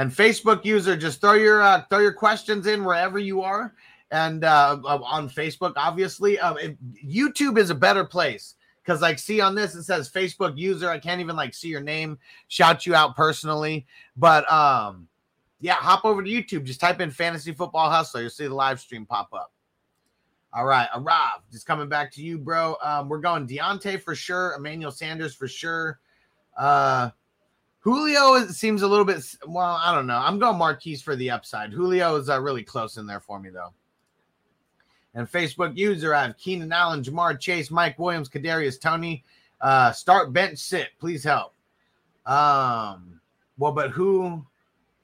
And Facebook user, just throw your uh, throw your questions in wherever you are, and uh, on Facebook, obviously. Um, it, YouTube is a better place because, like, see on this, it says Facebook user. I can't even like see your name, shout you out personally, but um, yeah, hop over to YouTube. Just type in Fantasy Football Hustler. You'll see the live stream pop up. All right, Arav, just coming back to you, bro. Um, we're going Diontae for sure, Emmanuel Sanders for sure. Uh, Julio seems a little bit. Well, I don't know. I'm going Marquise for the upside. Julio is uh, really close in there for me though. And Facebook user, I have Keenan Allen, Ja'Marr Chase, Mike Williams, Kadarius Toney. Uh, start bench sit, please help. Um, well, but who?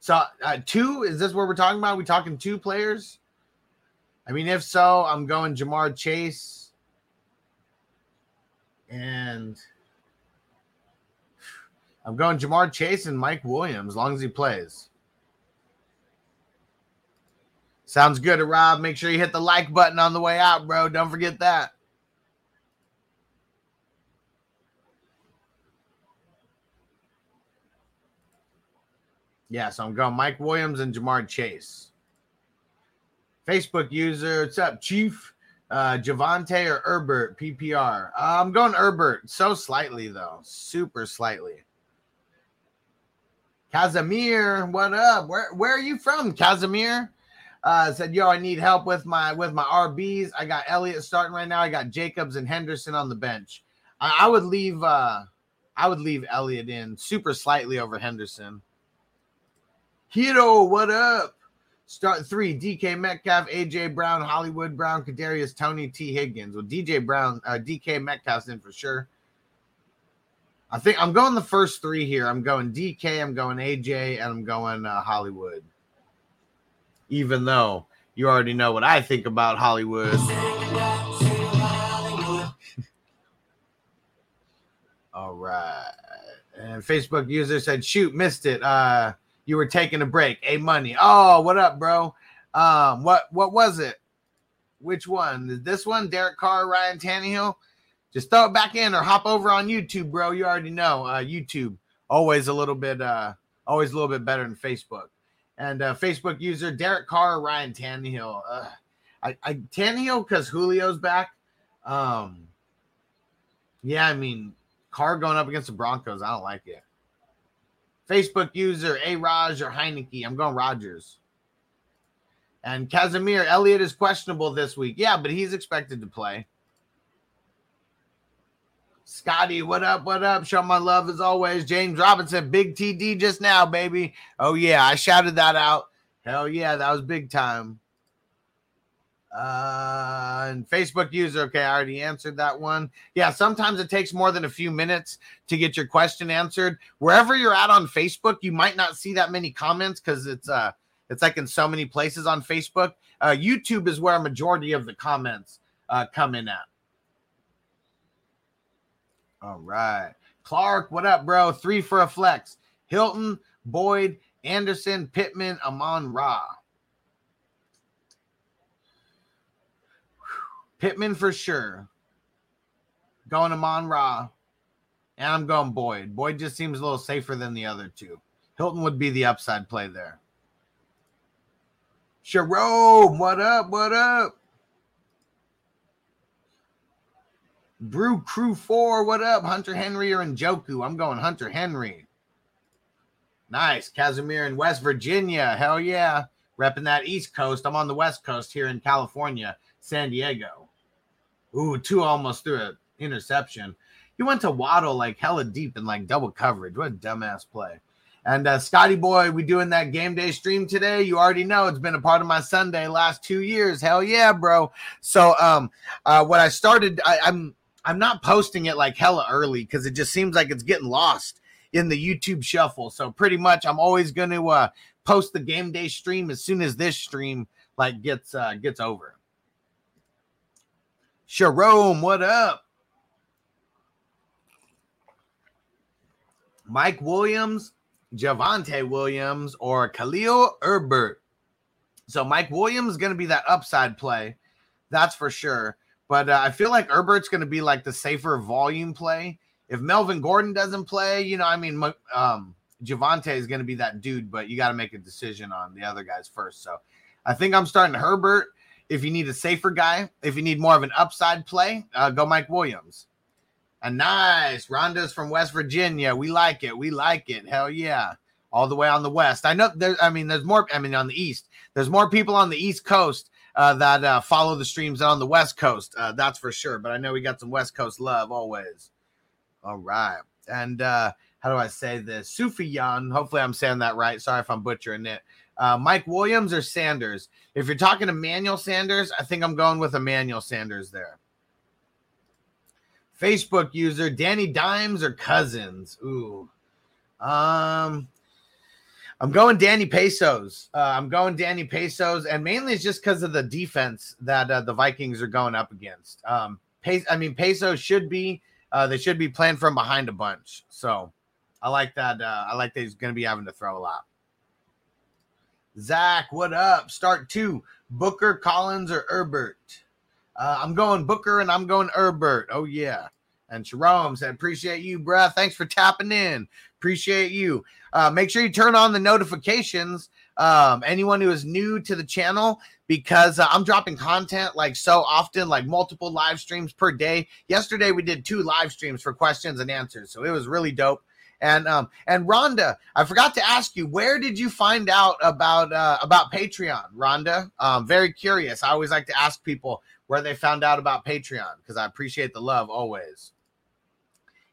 So uh, two is this what we're talking about? Are we talking two players? I mean, if so, I'm going Ja'Marr Chase and I'm going Ja'Marr Chase and Mike Williams, as long as he plays. Sounds good, Rob. Make sure you hit the like button on the way out, bro. Don't forget that. Yeah, so I'm going Mike Williams and Ja'Marr Chase. Facebook user, what's up, Chief? Uh, Javonte or Herbert, PPR. Uh, I'm going Herbert, so slightly though, super slightly. Casimir, what up? Where where are you from, Casimir? Uh, said, yo, I need help with my with my RBs. I got Elliott starting right now. I got Jacobs and Henderson on the bench. I, I would leave uh I would leave Elliott in super slightly over Henderson. Hito, what up? Start three: DK Metcalf, AJ Brown, Hollywood Brown, Kadarius Toney, T Higgins. Well, DJ Brown, uh, DK Metcalf's in for sure. I think I'm going the first three here. I'm going DK, I'm going AJ, and I'm going uh, Hollywood. Even though you already know what I think about Hollywood. All right. And Facebook user said, shoot, missed it. Uh you were taking a break. A money. Oh, what up, bro? Um, what what was it? Which one? This one? Derek Carr, Ryan Tannehill? Just throw it back in or hop over on YouTube, bro. You already know. Uh, YouTube always a little bit uh always a little bit better than Facebook. And uh, Facebook user Derek Carr, Ryan Tannehill. Uh, I, I Tannehill because Julio's back. Um, yeah, I mean Carr going up against the Broncos, I don't like it. Facebook user A-Rod or Heinicke. I'm going Rodgers. And Casimir Elliott is questionable this week. Yeah, but he's expected to play. Scotty, what up? What up? Show my love as always. James Robinson, big TD just now, baby. Oh, yeah, I shouted that out. Hell yeah, that was big time. Uh, and Facebook user, okay, I already answered that one. Yeah, sometimes it takes more than a few minutes to get your question answered. Wherever you're at on Facebook, you might not see that many comments because it's uh it's like in so many places on Facebook. Uh, YouTube is where a majority of the comments uh, come in at. All right. Clark, what up, bro? Three for a flex. Hilton, Boyd, Anderson, Pittman, Amon Ra. Pittman for sure. Going Amon Ra. And I'm going Boyd. Boyd just seems a little safer than the other two. Hilton would be the upside play there. Jerome, what up? What up? Brew Crew 4, what up? Hunter Henry or Njoku? I'm going Hunter Henry. Nice. Casimir in West Virginia. Hell yeah. Repping that East Coast. I'm on the West Coast here in California, San Diego. Ooh, Tua almost threw an interception. He went to Waddle like hella deep in like double coverage. What a dumbass play. And uh, Scotty Boy, we doing that game day stream today. You already know it's been a part of my Sunday last two years. Hell yeah, bro. So um uh what I started, I, I'm I'm not posting it like hella early because it just seems like it's getting lost in the YouTube shuffle. So pretty much I'm always gonna uh post the game day stream as soon as this stream like gets uh gets over. Sharome, what up? Mike Williams, Javonte Williams, or Khalil Herbert. So Mike Williams is going to be that upside play, that's for sure. But uh, I feel like Herbert's going to be like the safer volume play. If Melvin Gordon doesn't play, you know, I mean, um, Javonte is going to be that dude, but you got to make a decision on the other guys first. So I think I'm starting Herbert. If you need a safer guy, if you need more of an upside play, uh, go Mike Williams. A nice Ronda's from West Virginia. We like it. We like it. Hell yeah. All the way on the west. I know there's I mean, there's more, I mean, on the east. There's more people on the east coast uh, that uh, follow the streams on the west coast. Uh, that's for sure. But I know we got some west coast love always. All right. And uh, how do I say this? Sufiyan. Hopefully I'm saying that right. Sorry if I'm butchering it. Uh, Mike Williams or Sanders? If you're talking Emmanuel Sanders, I think I'm going with Emmanuel Sanders there. Facebook user Danny Dimes or Cousins? Ooh. Um I'm going Danny Pesos. Uh, I'm going Danny Pesos, and mainly it's just because of the defense that uh, the Vikings are going up against. Um, Pe- I mean, Pesos should be uh, they should be playing from behind a bunch. So I like that. Uh, I like that he's going to be having to throw a lot. Zach, what up? Start two. Booker, Collins, or Herbert? Uh, I'm going Booker and I'm going Herbert. Oh, yeah. And Jerome said, Appreciate you, bruh. Thanks for tapping in. Appreciate you. Uh, make sure you turn on the notifications. Um, anyone who is new to the channel, because uh, I'm dropping content like so often, like multiple live streams per day. Yesterday, we did two live streams for questions and answers. So it was really dope. And um and Rhonda, I forgot to ask you, where did you find out about uh about Patreon, Rhonda? Um, very curious. I always like to ask people where they found out about Patreon because I appreciate the love always.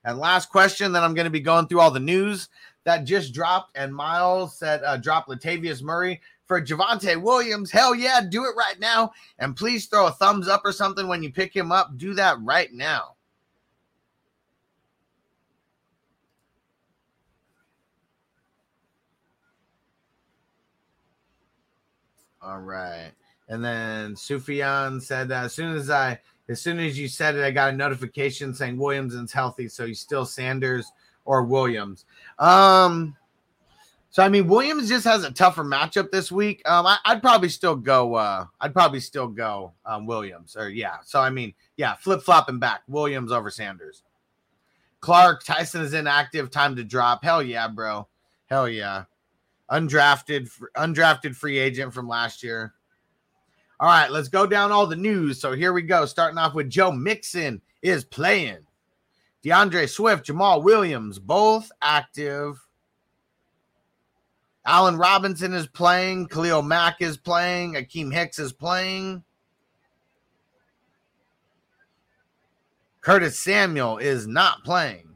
And last question, then I'm going to be going through all the news that just dropped. And Miles said, uh, drop Latavius Murray for Javonte Williams. Hell yeah, do it right now. And please throw a thumbs up or something when you pick him up. Do that right now. All right. And then Sufyan said, as soon as I, as soon as you said it, I got a notification saying Williamson's healthy. So he's still Sanders or Williams. Um, so I mean, Williams just has a tougher matchup this week. Um, I, would probably still go. Uh, I'd probably still go um, Williams. Or yeah. So I mean, yeah, flip flopping back. Williams over Sanders. Clark Ty'Son is inactive. Time to drop. Hell yeah, bro. Hell yeah. Undrafted, undrafted free agent from last year. All right, let's go down all the news. So here we go. Starting off with Joe Mixon is playing. D'Andre Swift, Jamaal Williams, both active. Allen Robinson is playing. Khalil Mack is playing. Akiem Hicks is playing. Curtis Samuel is not playing.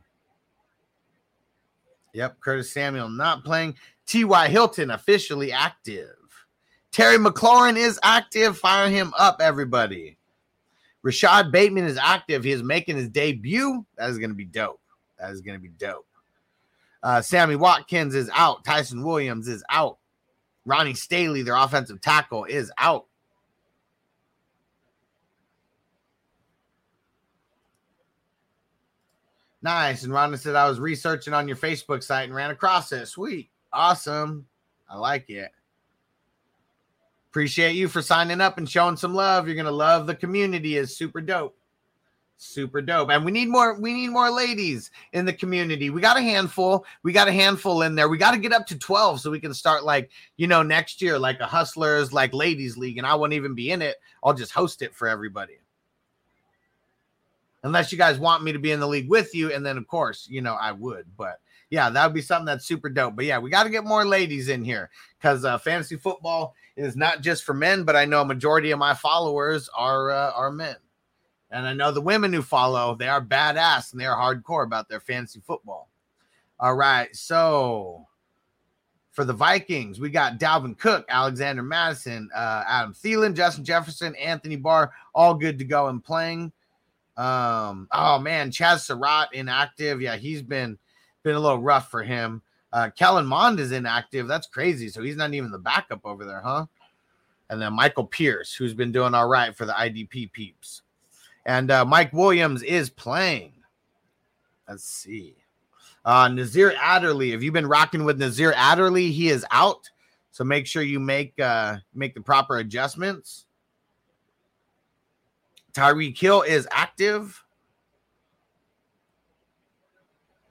Yep, Curtis Samuel not playing. T.Y. Hilton officially active. Terry McLaurin is active. Fire him up, everybody. Rashod Bateman is active. He is making his debut. That is going to be dope. That is going to be dope. Uh, Sammy Watkins is out. Ty'Son Williams is out. Ronnie Stanley, their offensive tackle, is out. Nice. And Rhonda said, I was researching on your Facebook site and ran across it. Sweet. Awesome. I like it. Appreciate you for signing up and showing some love. You're gonna love the community. is super dope. Super dope. And we need more, we need more ladies in the community. We got a handful. We got a handful in there. We got to get up to 12 so we can start like, you know, next year, like a hustlers, like ladies league. And I won't even be in it. I'll just host it for everybody. unless you guys want me to be in the league with you. And then, of course, you know, I would. But yeah, that would be something that's super dope. But yeah, we got to get more ladies in here because uh, fantasy football is not just for men, but I know a majority of my followers are uh, are men. And I know the women who follow, they are badass and they are hardcore about their fantasy football. All right. So for the Vikings, we got Dalvin Cook, Alexander Mattison, uh, Adam Thielen, Justin Jefferson, Anthony Barr, all good to go and playing. Um, oh man, Chaz Surratt inactive. Yeah, he's been been a little rough for him. Uh, Kellen Mond is inactive. That's crazy. So he's not even the backup over there, huh? And then Michael Pierce, who's been doing all right for the IDP peeps. And uh, Mike Williams is playing. Let's see. Uh, Nasir Adderley. Have you been rocking with Nasir Adderley? He is out. So make sure you make uh, make the proper adjustments. Tyreek Hill is active.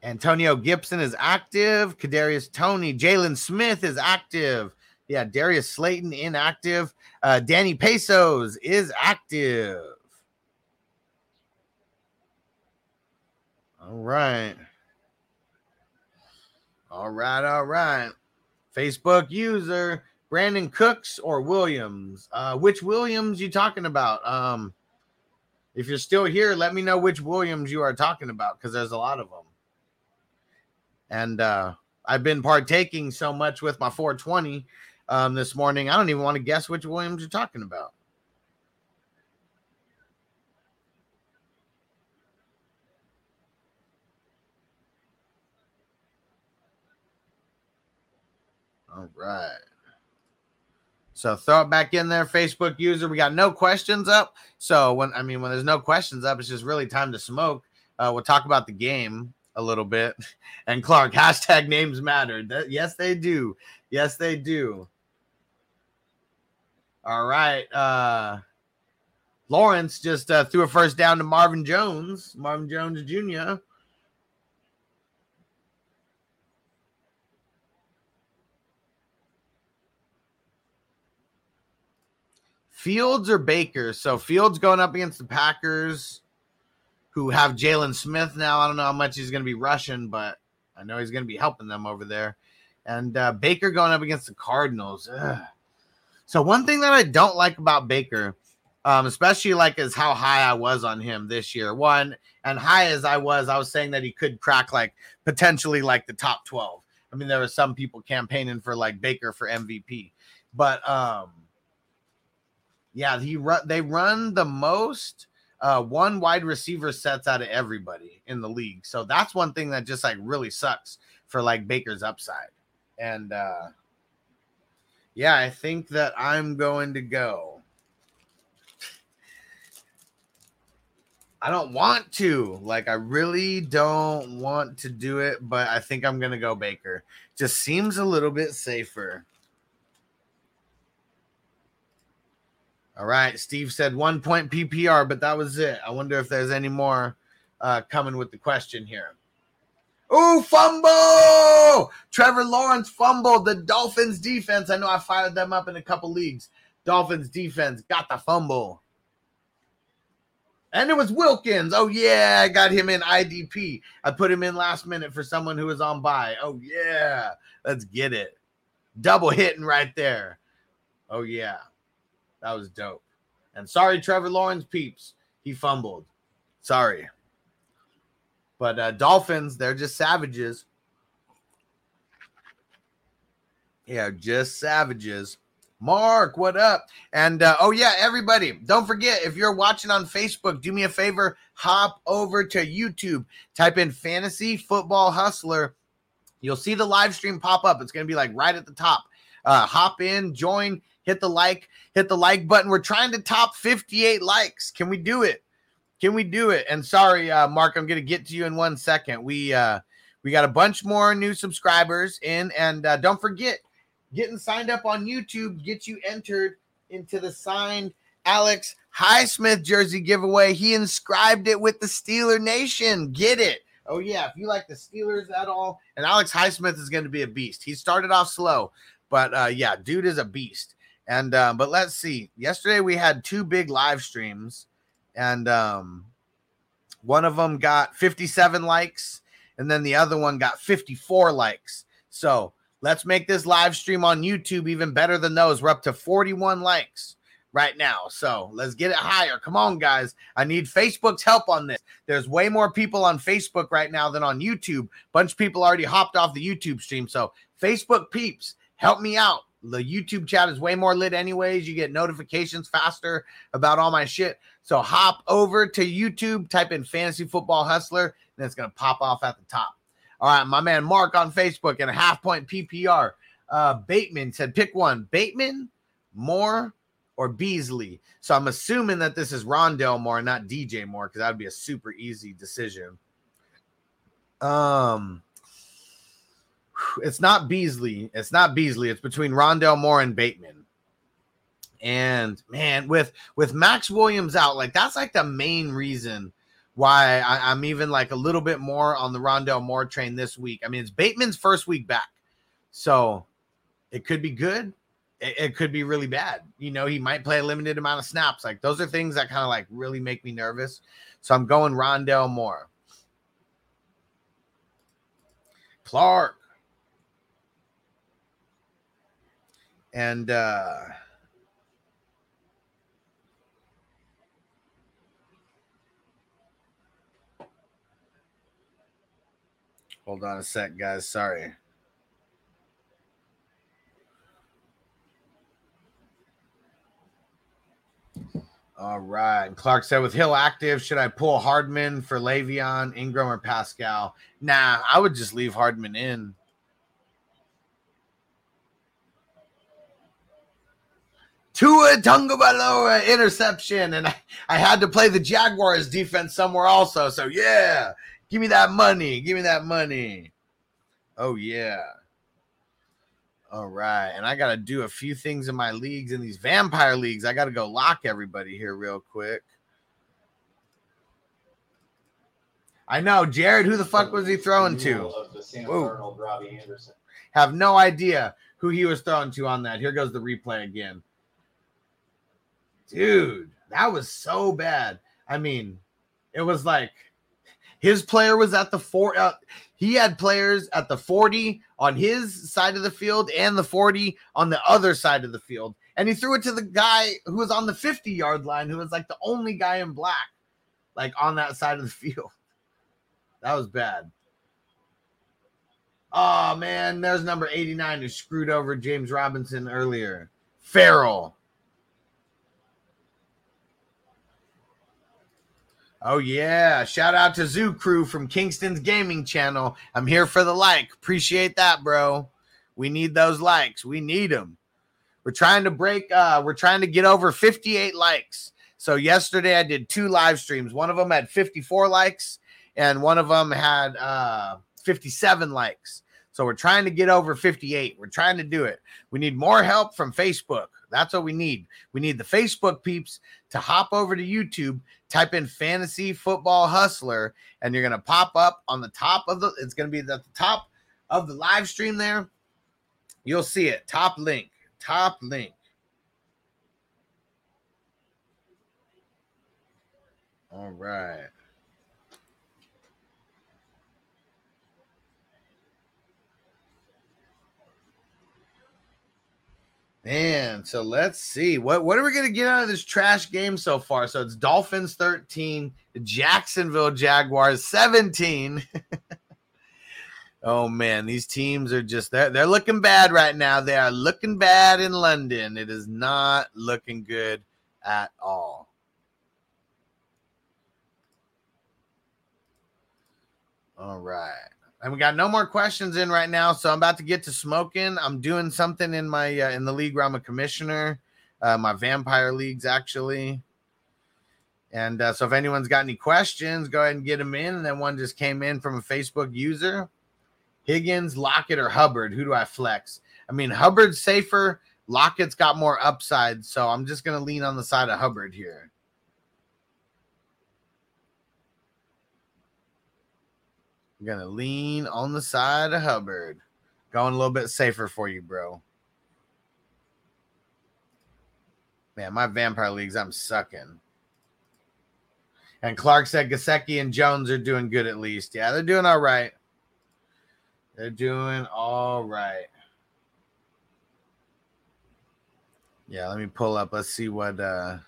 Antonio Gibson is active. Kadarius Toney, Jalen Smith is active. Yeah, Darius Slayton inactive. Uh, Dante Pettis is active. All right. All right, all right. Facebook user Brandon Cooks or Williams. Uh, which Williams you talking about? Um, if you're still here, let me know which Williams you are talking about because there's a lot of them. And uh, I've been partaking so much with my 420 um, this morning. I don't even want to guess which Williams you're talking about. All right. So throw it back in there, Facebook user. We got no questions up. So when I mean when there's no questions up, it's just really time to smoke. Uh, we'll talk about the game a little bit. And Clark, hashtag names matter. That, yes, they do. Yes, they do. All right. Uh Lawrence just uh, threw a first down to Marvin Jones, Marvin Jones Jr. Fields or Baker? So Fields going up against the Packers, who have Jalen Smith now. I don't know how much he's going to be rushing, but I know he's going to be helping them over there. And uh, Baker going up against the Cardinals. Ugh. So one thing that I don't like about Baker, um, especially like as how high I was on him this year. One and high as I was, I was saying that he could crack like potentially like the top twelve. I mean, there were some people campaigning for like Baker for MVP, but um, yeah, he run they run the most uh one wide receiver sets out of everybody in the league. So that's one thing that just like really sucks for like Baker's upside. And uh yeah, I think that I'm going to go. I don't want to. Like I really don't want to do it, but I think I'm going to go Baker. Just seems a little bit safer. All right. Steve said one point PPR, but that was it. I wonder if there's any more uh, coming with the question here. Oh, fumble! Trevor Lawrence fumbled the Dolphins defense. I know I fired them up in a couple leagues. Dolphins defense got the fumble. And it was Wilkins. Oh, yeah. I got him in IDP. I put him in last minute for someone who was on by. Oh, yeah. Let's get it. Double hitting right there. Oh, yeah. That was dope. And sorry, Trevor Lawrence peeps. He fumbled. Sorry. But uh, Dolphins, they're just savages. Yeah, just savages. Mark, what up? And uh, oh, yeah, everybody, don't forget if you're watching on Facebook, do me a favor, hop over to YouTube, type in Fantasy Football Hustler. You'll see the live stream pop up. It's going to be like right at the top. Uh, hop in, join, hit the like, hit the like button. We're trying to top 58 likes. Can we do it? Can we do it? And sorry, uh, Mark, I'm going to get to you in one second. We uh, we got a bunch more new subscribers in, and uh, don't forget, getting signed up on YouTube gets you entered into the signed Alex Highsmith jersey giveaway. He inscribed it with the Steeler Nation. Get it? Oh yeah, if you like the Steelers at all, and Alex Highsmith is going to be a beast. He started off slow, but uh, yeah, dude is a beast. And uh, but let's see. Yesterday we had two big live streams and um, One of them got 57 likes, and then the other one got 54 likes. So let's make this live stream on YouTube even better than those. We're up to 41 likes right now. So let's get it higher. Come on, guys. I need Facebook's help on this. There's way more people on Facebook right now than on YouTube. Bunch of people already hopped off the YouTube stream. So, Facebook peeps, help me out. The YouTube chat is way more lit, anyways. You get notifications faster about all my shit. So, hop over to YouTube, type in Fantasy Football Hustler, and it's going to pop off at the top. All right, my man Mark on Facebook and a half point PPR. Uh, Bateman said, pick one Bateman, Moore, or Beasley. So I'm assuming that this is Rondale Moore, not DJ Moore, because that would be a super easy decision. Um, it's not Beasley. It's not Beasley. It's between Rondale Moore and Bateman. And man, with with Maxx Williams out, like that's like the main reason why I, am even like a little bit more on the Rondale Moore train this week. I mean, it's Bateman's first week back, so it could be good. It, it could be really bad. You know, he might play a limited amount of snaps. Like those are things that kind of like really make me nervous. So I'm going Rondale Moore. Clark. And uh Hold on a sec, guys. Sorry. All right. Clark said, with Hill active, should I pull Hardman for Le'Veon, Ingram, or Pascal? Nah, I would just leave Hardman in. Tua Tagovailoa interception, and I, I had to play the Jaguars defense somewhere also. So yeah, give me that money. Give me that money. Oh yeah. All right. And I got to do a few things in my leagues, in these vampire leagues. I got to go lock everybody here real quick. I know. Jared, who the fuck was he throwing to? Arnold, Robbie Anderson. Have no idea who he was throwing to on that. Here goes the replay again. Dude, that was so bad. I mean, it was like his player was at the four. Uh, he had players at the 40 on his side of the field and the 40 on the other side of the field. And he threw it to the guy who was on the 50 yard line, who was like the only guy in black, like on that side of the field. That was bad. Oh, man. There's number 89 who screwed over James Robinson earlier. Farrell. Oh yeah! Shout out to Zoo Crew from Kingston's Gaming Channel. I'm here for the like. Appreciate that, bro. We need those likes. We need them. We're trying to break. uh We're trying to get over 58 likes. So yesterday I did two live streams. One of them had 54 likes, and one of them had uh 57 likes. So we're trying to get over 58. We're trying to do it. We need more help from Facebook. That's what we need. We need the Facebook peeps to hop over to YouTube, type in fantasy football hustler, and you're going to pop up on the top of the, it's going to be at the top of the live stream there. You'll see it. Top link, top link. All right. Man, so let's see. What what are we gonna get out of this trash game so far? So it's Dolphins 13, Jacksonville Jaguars 17. oh man, these teams are just they're, they're looking bad right now. They are looking bad in London. It is not looking good at all. All right and we got no more questions in right now. So I'm about to get to smoking. I'm doing something in my uh, in the league where I'm a commissioner, uh, my vampire leagues actually. And uh, so if anyone's got any questions, go ahead and get them in. And then one just came in from a Facebook user: Higgins, Lockett, or Hubbard. Who do I flex? I mean, Hubbard's safer. Lockett's got more upside, so I'm just gonna lean on the side of Hubbard here. I'm gonna lean on the side of Hubbard. Going a little bit safer for you, bro. Man, my vampire leagues, I'm sucking. And Clark said Gesicki and Jones are doing good at least. Yeah, they're doing all right. They're doing all right. Yeah, let me pull up. Let's see what uh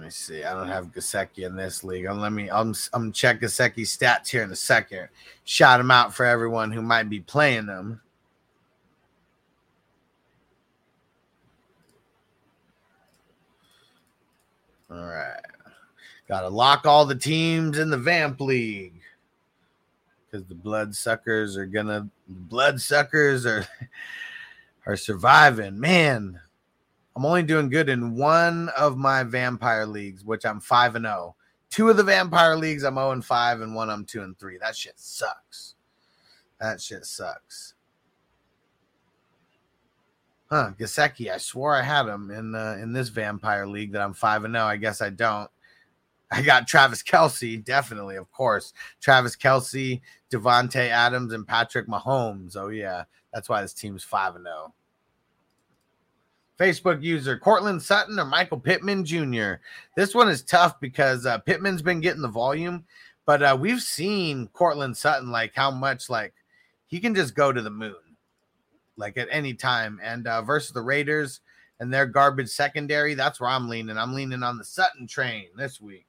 Let me see. I don't have Gesicki in this league. Um, let me. I'm. I'm gonna check Gesicki's stats here in a second. Shout him out for everyone who might be playing them. All right. Got to lock all the teams in the Vamp League because the bloodsuckers are gonna. Bloodsuckers are are surviving. Man, I'm only doing good in one of my vampire leagues, which I'm five and zero. Two of the vampire leagues, I'm 0 and 5, and one I'm 2 and 3. That shit sucks. That shit sucks. Huh, Gesicki. I swore I had him in uh, in this vampire league that I'm 5 and 0. I guess I don't. I got Travis Kelce, definitely, of course. Travis Kelce, Davante Adams, and Patrick Mahomes. Oh, yeah. That's why this team's 5 and 0. Facebook user Courtland Sutton or Michael Pittman Jr. This one is tough because uh, Pittman's been getting the volume, but uh, we've seen Courtland Sutton like how much like he can just go to the moon, like at any time. And uh, versus the Raiders and their garbage secondary, that's where I'm leaning. I'm leaning on the Sutton train this week.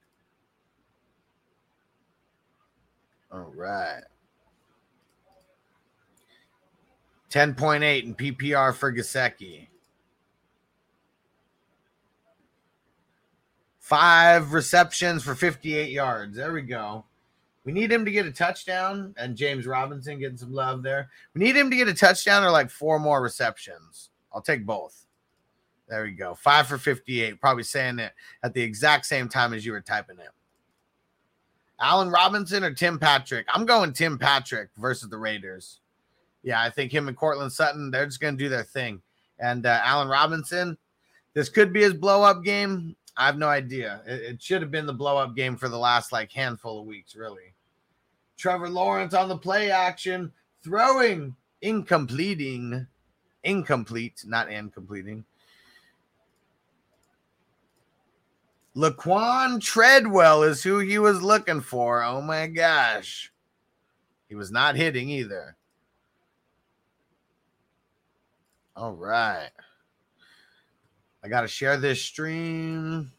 All right. 10.8 in PPR for Gesicki. Five receptions for 58 yards. There we go. We need him to get a touchdown, and James Robinson getting some love there. We need him to get a touchdown or like four more receptions. I'll take both. There we go. Five for 58. Probably saying it at the exact same time as you were typing it. Allen Robinson or Tim Patrick? I'm going Tim Patrick versus the Raiders. Yeah, I think him and Courtland Sutton, they're just going to do their thing. And uh, Allen Robinson, this could be his blow up game. I have no idea. It, it should have been the blow up game for the last like handful of weeks, really. Trevor Lawrence on the play action, throwing, incompleting, incomplete, not incompleting. Laquan Treadwell is who he was looking for. Oh my gosh. He was not hitting either. All right. I got to share this stream.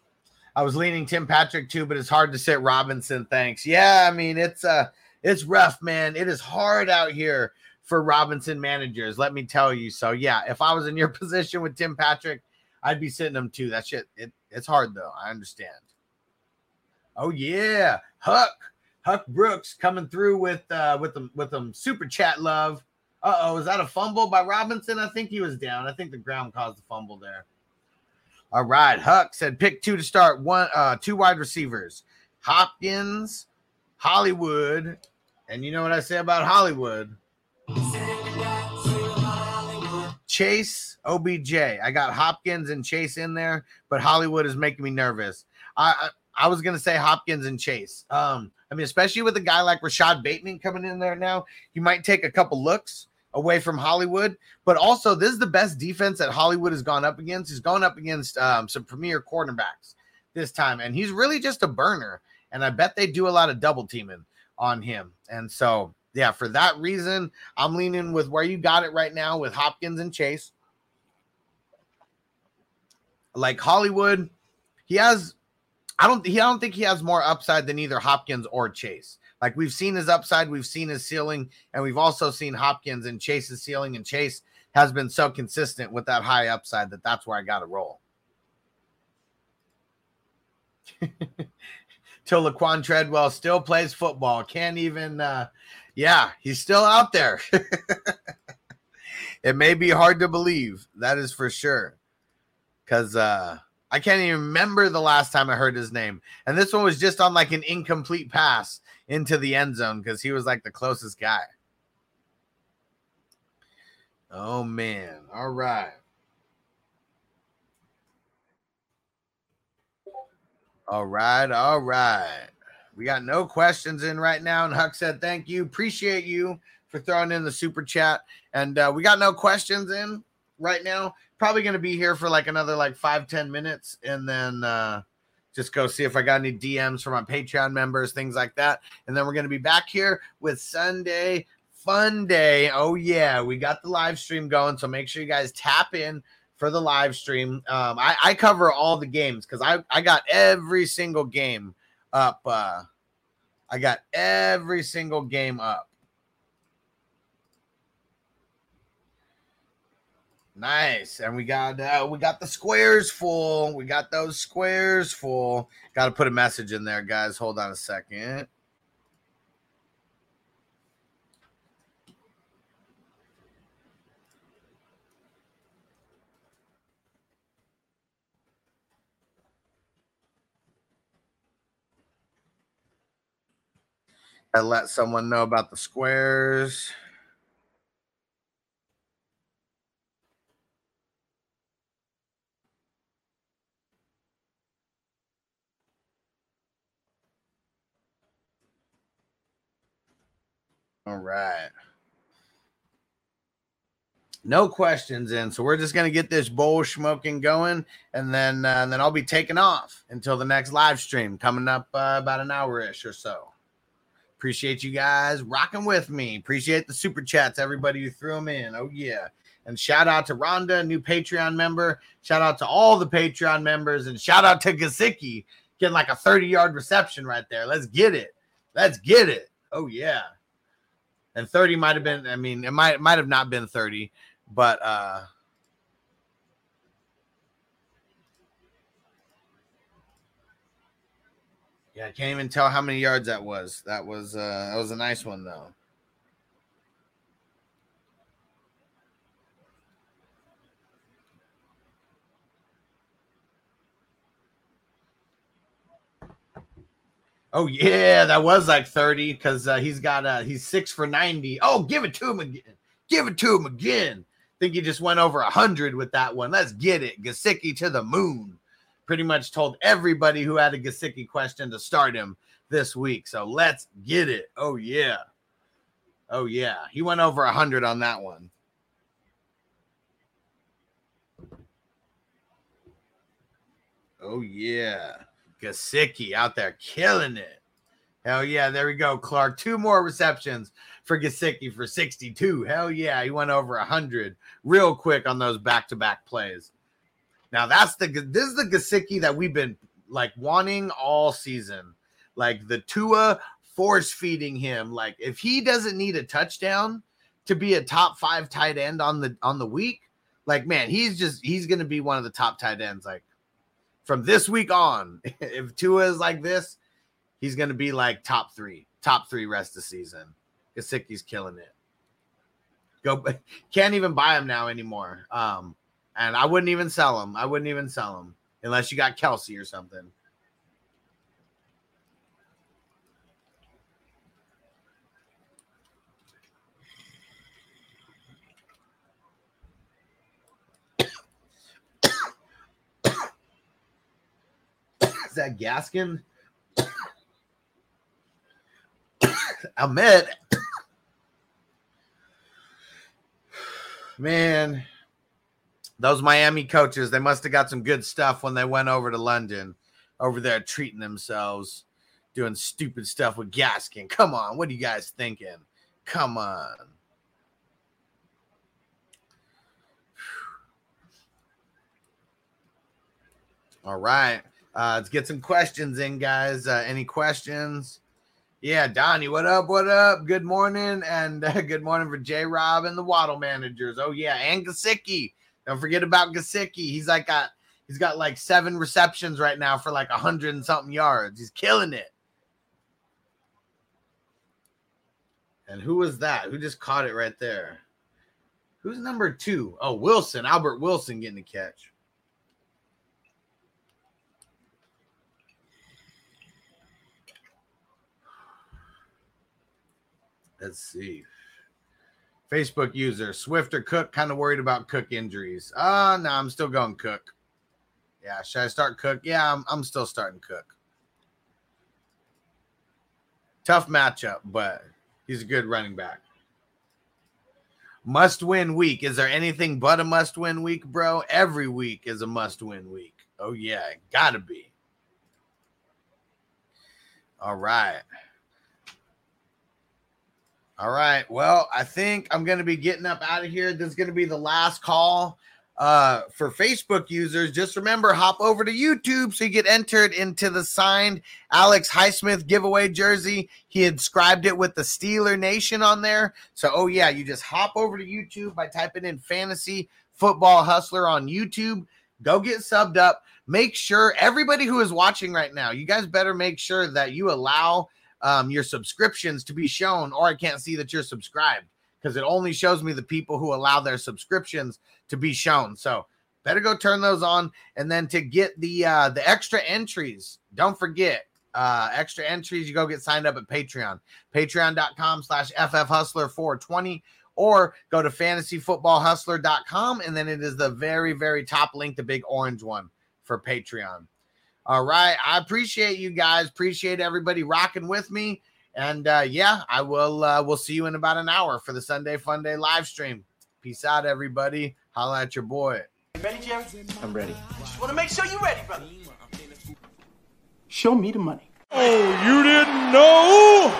I was leaning Tim Patrick too, but it's hard to sit Robinson. Thanks. Yeah, I mean it's uh it's rough, man. It is hard out here for Robinson managers. Let me tell you. So yeah, if I was in your position with Tim Patrick, I'd be sitting him too. That shit. It, it's hard though. I understand. Oh yeah, Huck Huck Brooks coming through with uh with them with them super chat love. Uh oh, is that a fumble by Robinson? I think he was down. I think the ground caused the fumble there. All right. Huck said pick two to start one, uh, two wide receivers Hopkins, Hollywood. And you know what I say about Hollywood? Chase, OBJ. I got Hopkins and Chase in there, but Hollywood is making me nervous. I, I I was gonna say Hopkins and Chase. Um, I mean, especially with a guy like Rashod Bateman coming in there now, you might take a couple looks away from Hollywood. But also, this is the best defense that Hollywood has gone up against. He's gone up against um, some premier cornerbacks this time, and he's really just a burner. And I bet they do a lot of double teaming on him. And so, yeah, for that reason, I'm leaning with where you got it right now with Hopkins and Chase. Like Hollywood, he has. I don't. He. I don't think he has more upside than either Hopkins or Chase. Like we've seen his upside, we've seen his ceiling, and we've also seen Hopkins and Chase's ceiling. And Chase has been so consistent with that high upside that that's where I got to roll. Till Laquan Treadwell still plays football. Can't even, uh, yeah, he's still out there. it may be hard to believe. That is for sure. Because, uh, I can't even remember the last time I heard his name. And this one was just on like an incomplete pass into the end zone because he was like the closest guy. Oh man. All right. All right. All right. We got no questions in right now. And Huck said, Thank you. Appreciate you for throwing in the super chat. And uh, we got no questions in right now probably going to be here for like another like five ten minutes, and then uh, just go see if I got any DMs from my Patreon members, things like that. And then we're going to be back here with Sunday Fun Day. Oh yeah, we got the live stream going, so make sure you guys tap in for the live stream. Um, I, I cover all the games because I I got every single game up. Uh, I got every single game up. Nice. And we got uh, we got the squares full. We got those squares full. Got to put a message in there, guys. Hold on a second. I let someone know about the squares. All right. No questions in, so we're just gonna get this bowl smoking going, and then uh, and then I'll be taking off until the next live stream coming up uh, about an hour ish or so. Appreciate you guys rocking with me. Appreciate the super chats, everybody who threw them in. Oh yeah, and shout out to Rhonda, new Patreon member. Shout out to all the Patreon members, and shout out to Gesicki getting like a thirty yard reception right there. Let's get it. Let's get it. Oh yeah and 30 might have been i mean it might might have not been 30 but uh yeah i can't even tell how many yards that was. That was uh that was a nice one though Oh yeah, that was like 30 because uh, he's got uh he's six for 90. Oh, give it to him again. Give it to him again. I Think he just went over hundred with that one. Let's get it. Gesicki to the moon. Pretty much told everybody who had a Gesicki question to start him this week. So let's get it. Oh yeah. Oh yeah. He went over hundred on that one. Oh yeah. Gesicki out there killing it. Hell yeah, there we go, Clark. Two more receptions for Gesicki for 62. Hell yeah, he went over 100 real quick on those back-to-back plays. Now that's the this is the Gesicki that we've been like wanting all season. Like the Tua force feeding him. Like if he doesn't need a touchdown to be a top 5 tight end on the on the week, like man, he's just he's to be one of the top tight ends like from this week on, if Tua is like this, he's going to be like top three, top three rest of the season. Gesicki's killing it. Go, can't even buy him now anymore. Um, and I wouldn't even sell him. I wouldn't even sell him unless you got Kelce or something. That Gaskin? Ahmed. Man, those Miami coaches, they must have got some good stuff when they went over to London, over there treating themselves, doing stupid stuff with Gaskin. Come on, what are you guys thinking? Come on. All right. Uh, let's get some questions in, guys. Uh, any questions? Yeah, Donnie, what up? What up? Good morning, and uh, good morning for J Rob and the Waddle managers. Oh yeah, and Gesicki. Don't forget about Gesicki. He's like got he's got like seven receptions right now for like a hundred and something yards. He's killing it. And who was that? Who just caught it right there? Who's number two? Oh, Wilson, Albert Wilson getting the catch. Let's see. Facebook user Swift or Cook kind of worried about Cook injuries. Uh no, I'm still going Cook. Yeah, should I start Cook? Yeah, I'm, I'm still starting Cook. Tough matchup, but he's a good running back. Must win week. Is there anything but a must win week, bro? Every week is a must win week. Oh, yeah, gotta be. All right. All right. Well, I think I'm going to be getting up out of here. This is going to be the last call uh, for Facebook users. Just remember, hop over to YouTube so you get entered into the signed Alex Highsmith giveaway jersey. He inscribed it with the Steeler Nation on there. So, oh, yeah, you just hop over to YouTube by typing in Fantasy Football Hustler on YouTube. Go get subbed up. Make sure everybody who is watching right now, you guys better make sure that you allow um, your subscriptions to be shown, or I can't see that you're subscribed because it only shows me the people who allow their subscriptions to be shown. So better go turn those on. And then to get the uh, the extra entries, don't forget uh, extra entries. You go get signed up at Patreon, patreon.com slash FF Hustler 420 or go to fantasyfootballhustler.com and then it is the very very top link the big orange one for patreon all right i appreciate you guys appreciate everybody rocking with me and uh yeah i will uh we'll see you in about an hour for the sunday fun day live stream peace out everybody holla at your boy Ready, Jerry? I'm ready. I Just want to make sure you're ready, brother. Show me the money. Oh, you didn't know?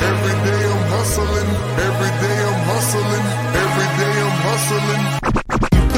Every day I'm hustling. Every day I'm hustling.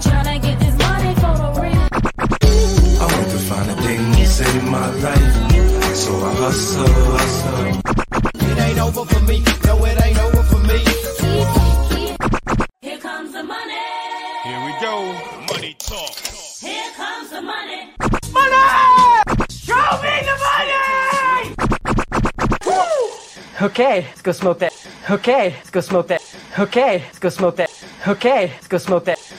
I want to find the things in my life, so I hustle, hustle. It ain't over for me. No, it ain't over for me. Here comes the money. Here we go. Money talk. Here comes the money. money. Show me the money! Okay, let's go smoke that. Okay, let's go smoke that. Okay, let's go smoke that. Okay, let's go smoke that.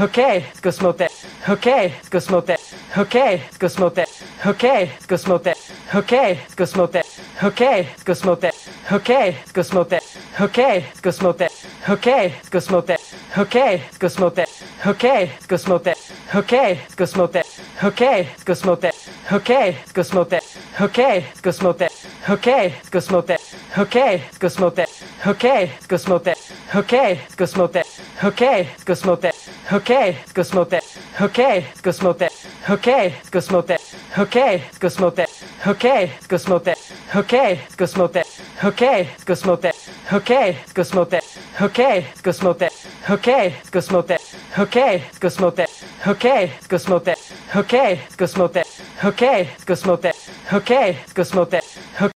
Okay, let's go smoke that. Okay, let's go smoke that. Okay, let's go smoke that. Okay, let's go smoke that. Okay, let's go smoke that. Okay, let's go smoke that. Okay, let's go smoke that. Okay, let's go smoke that. Okay, let's go smoke that. Okay, let's go smoke that. Okay, let's go smoke that. Okay, let's go smoke that. Okay, let's go smoke that. Okay, let's go smoke that. Okay, let's go smoke that. Okay, let's go smoke that. Okay, let's go smoke that. Okay, let's go smoke that. Okay, let's go smoke that. Okay, let's go smoke that. Okay, let's go smoke that. Okay, let's go smoke that. Okay, let's go smoke that. Okay, let's go smoke that. Okay, let's go smoke that. Okay, let's go smoke that. Okay, let's go smoke that. Okay, let's go smoke that. Okay, let's go smoke that. Okay, let's go smoke that. Okay, let's go smoke that. Okay, let's go smoke that. Okay, let's go smoke that. Okay, let's go smoke that. Okay, let's go smoke that.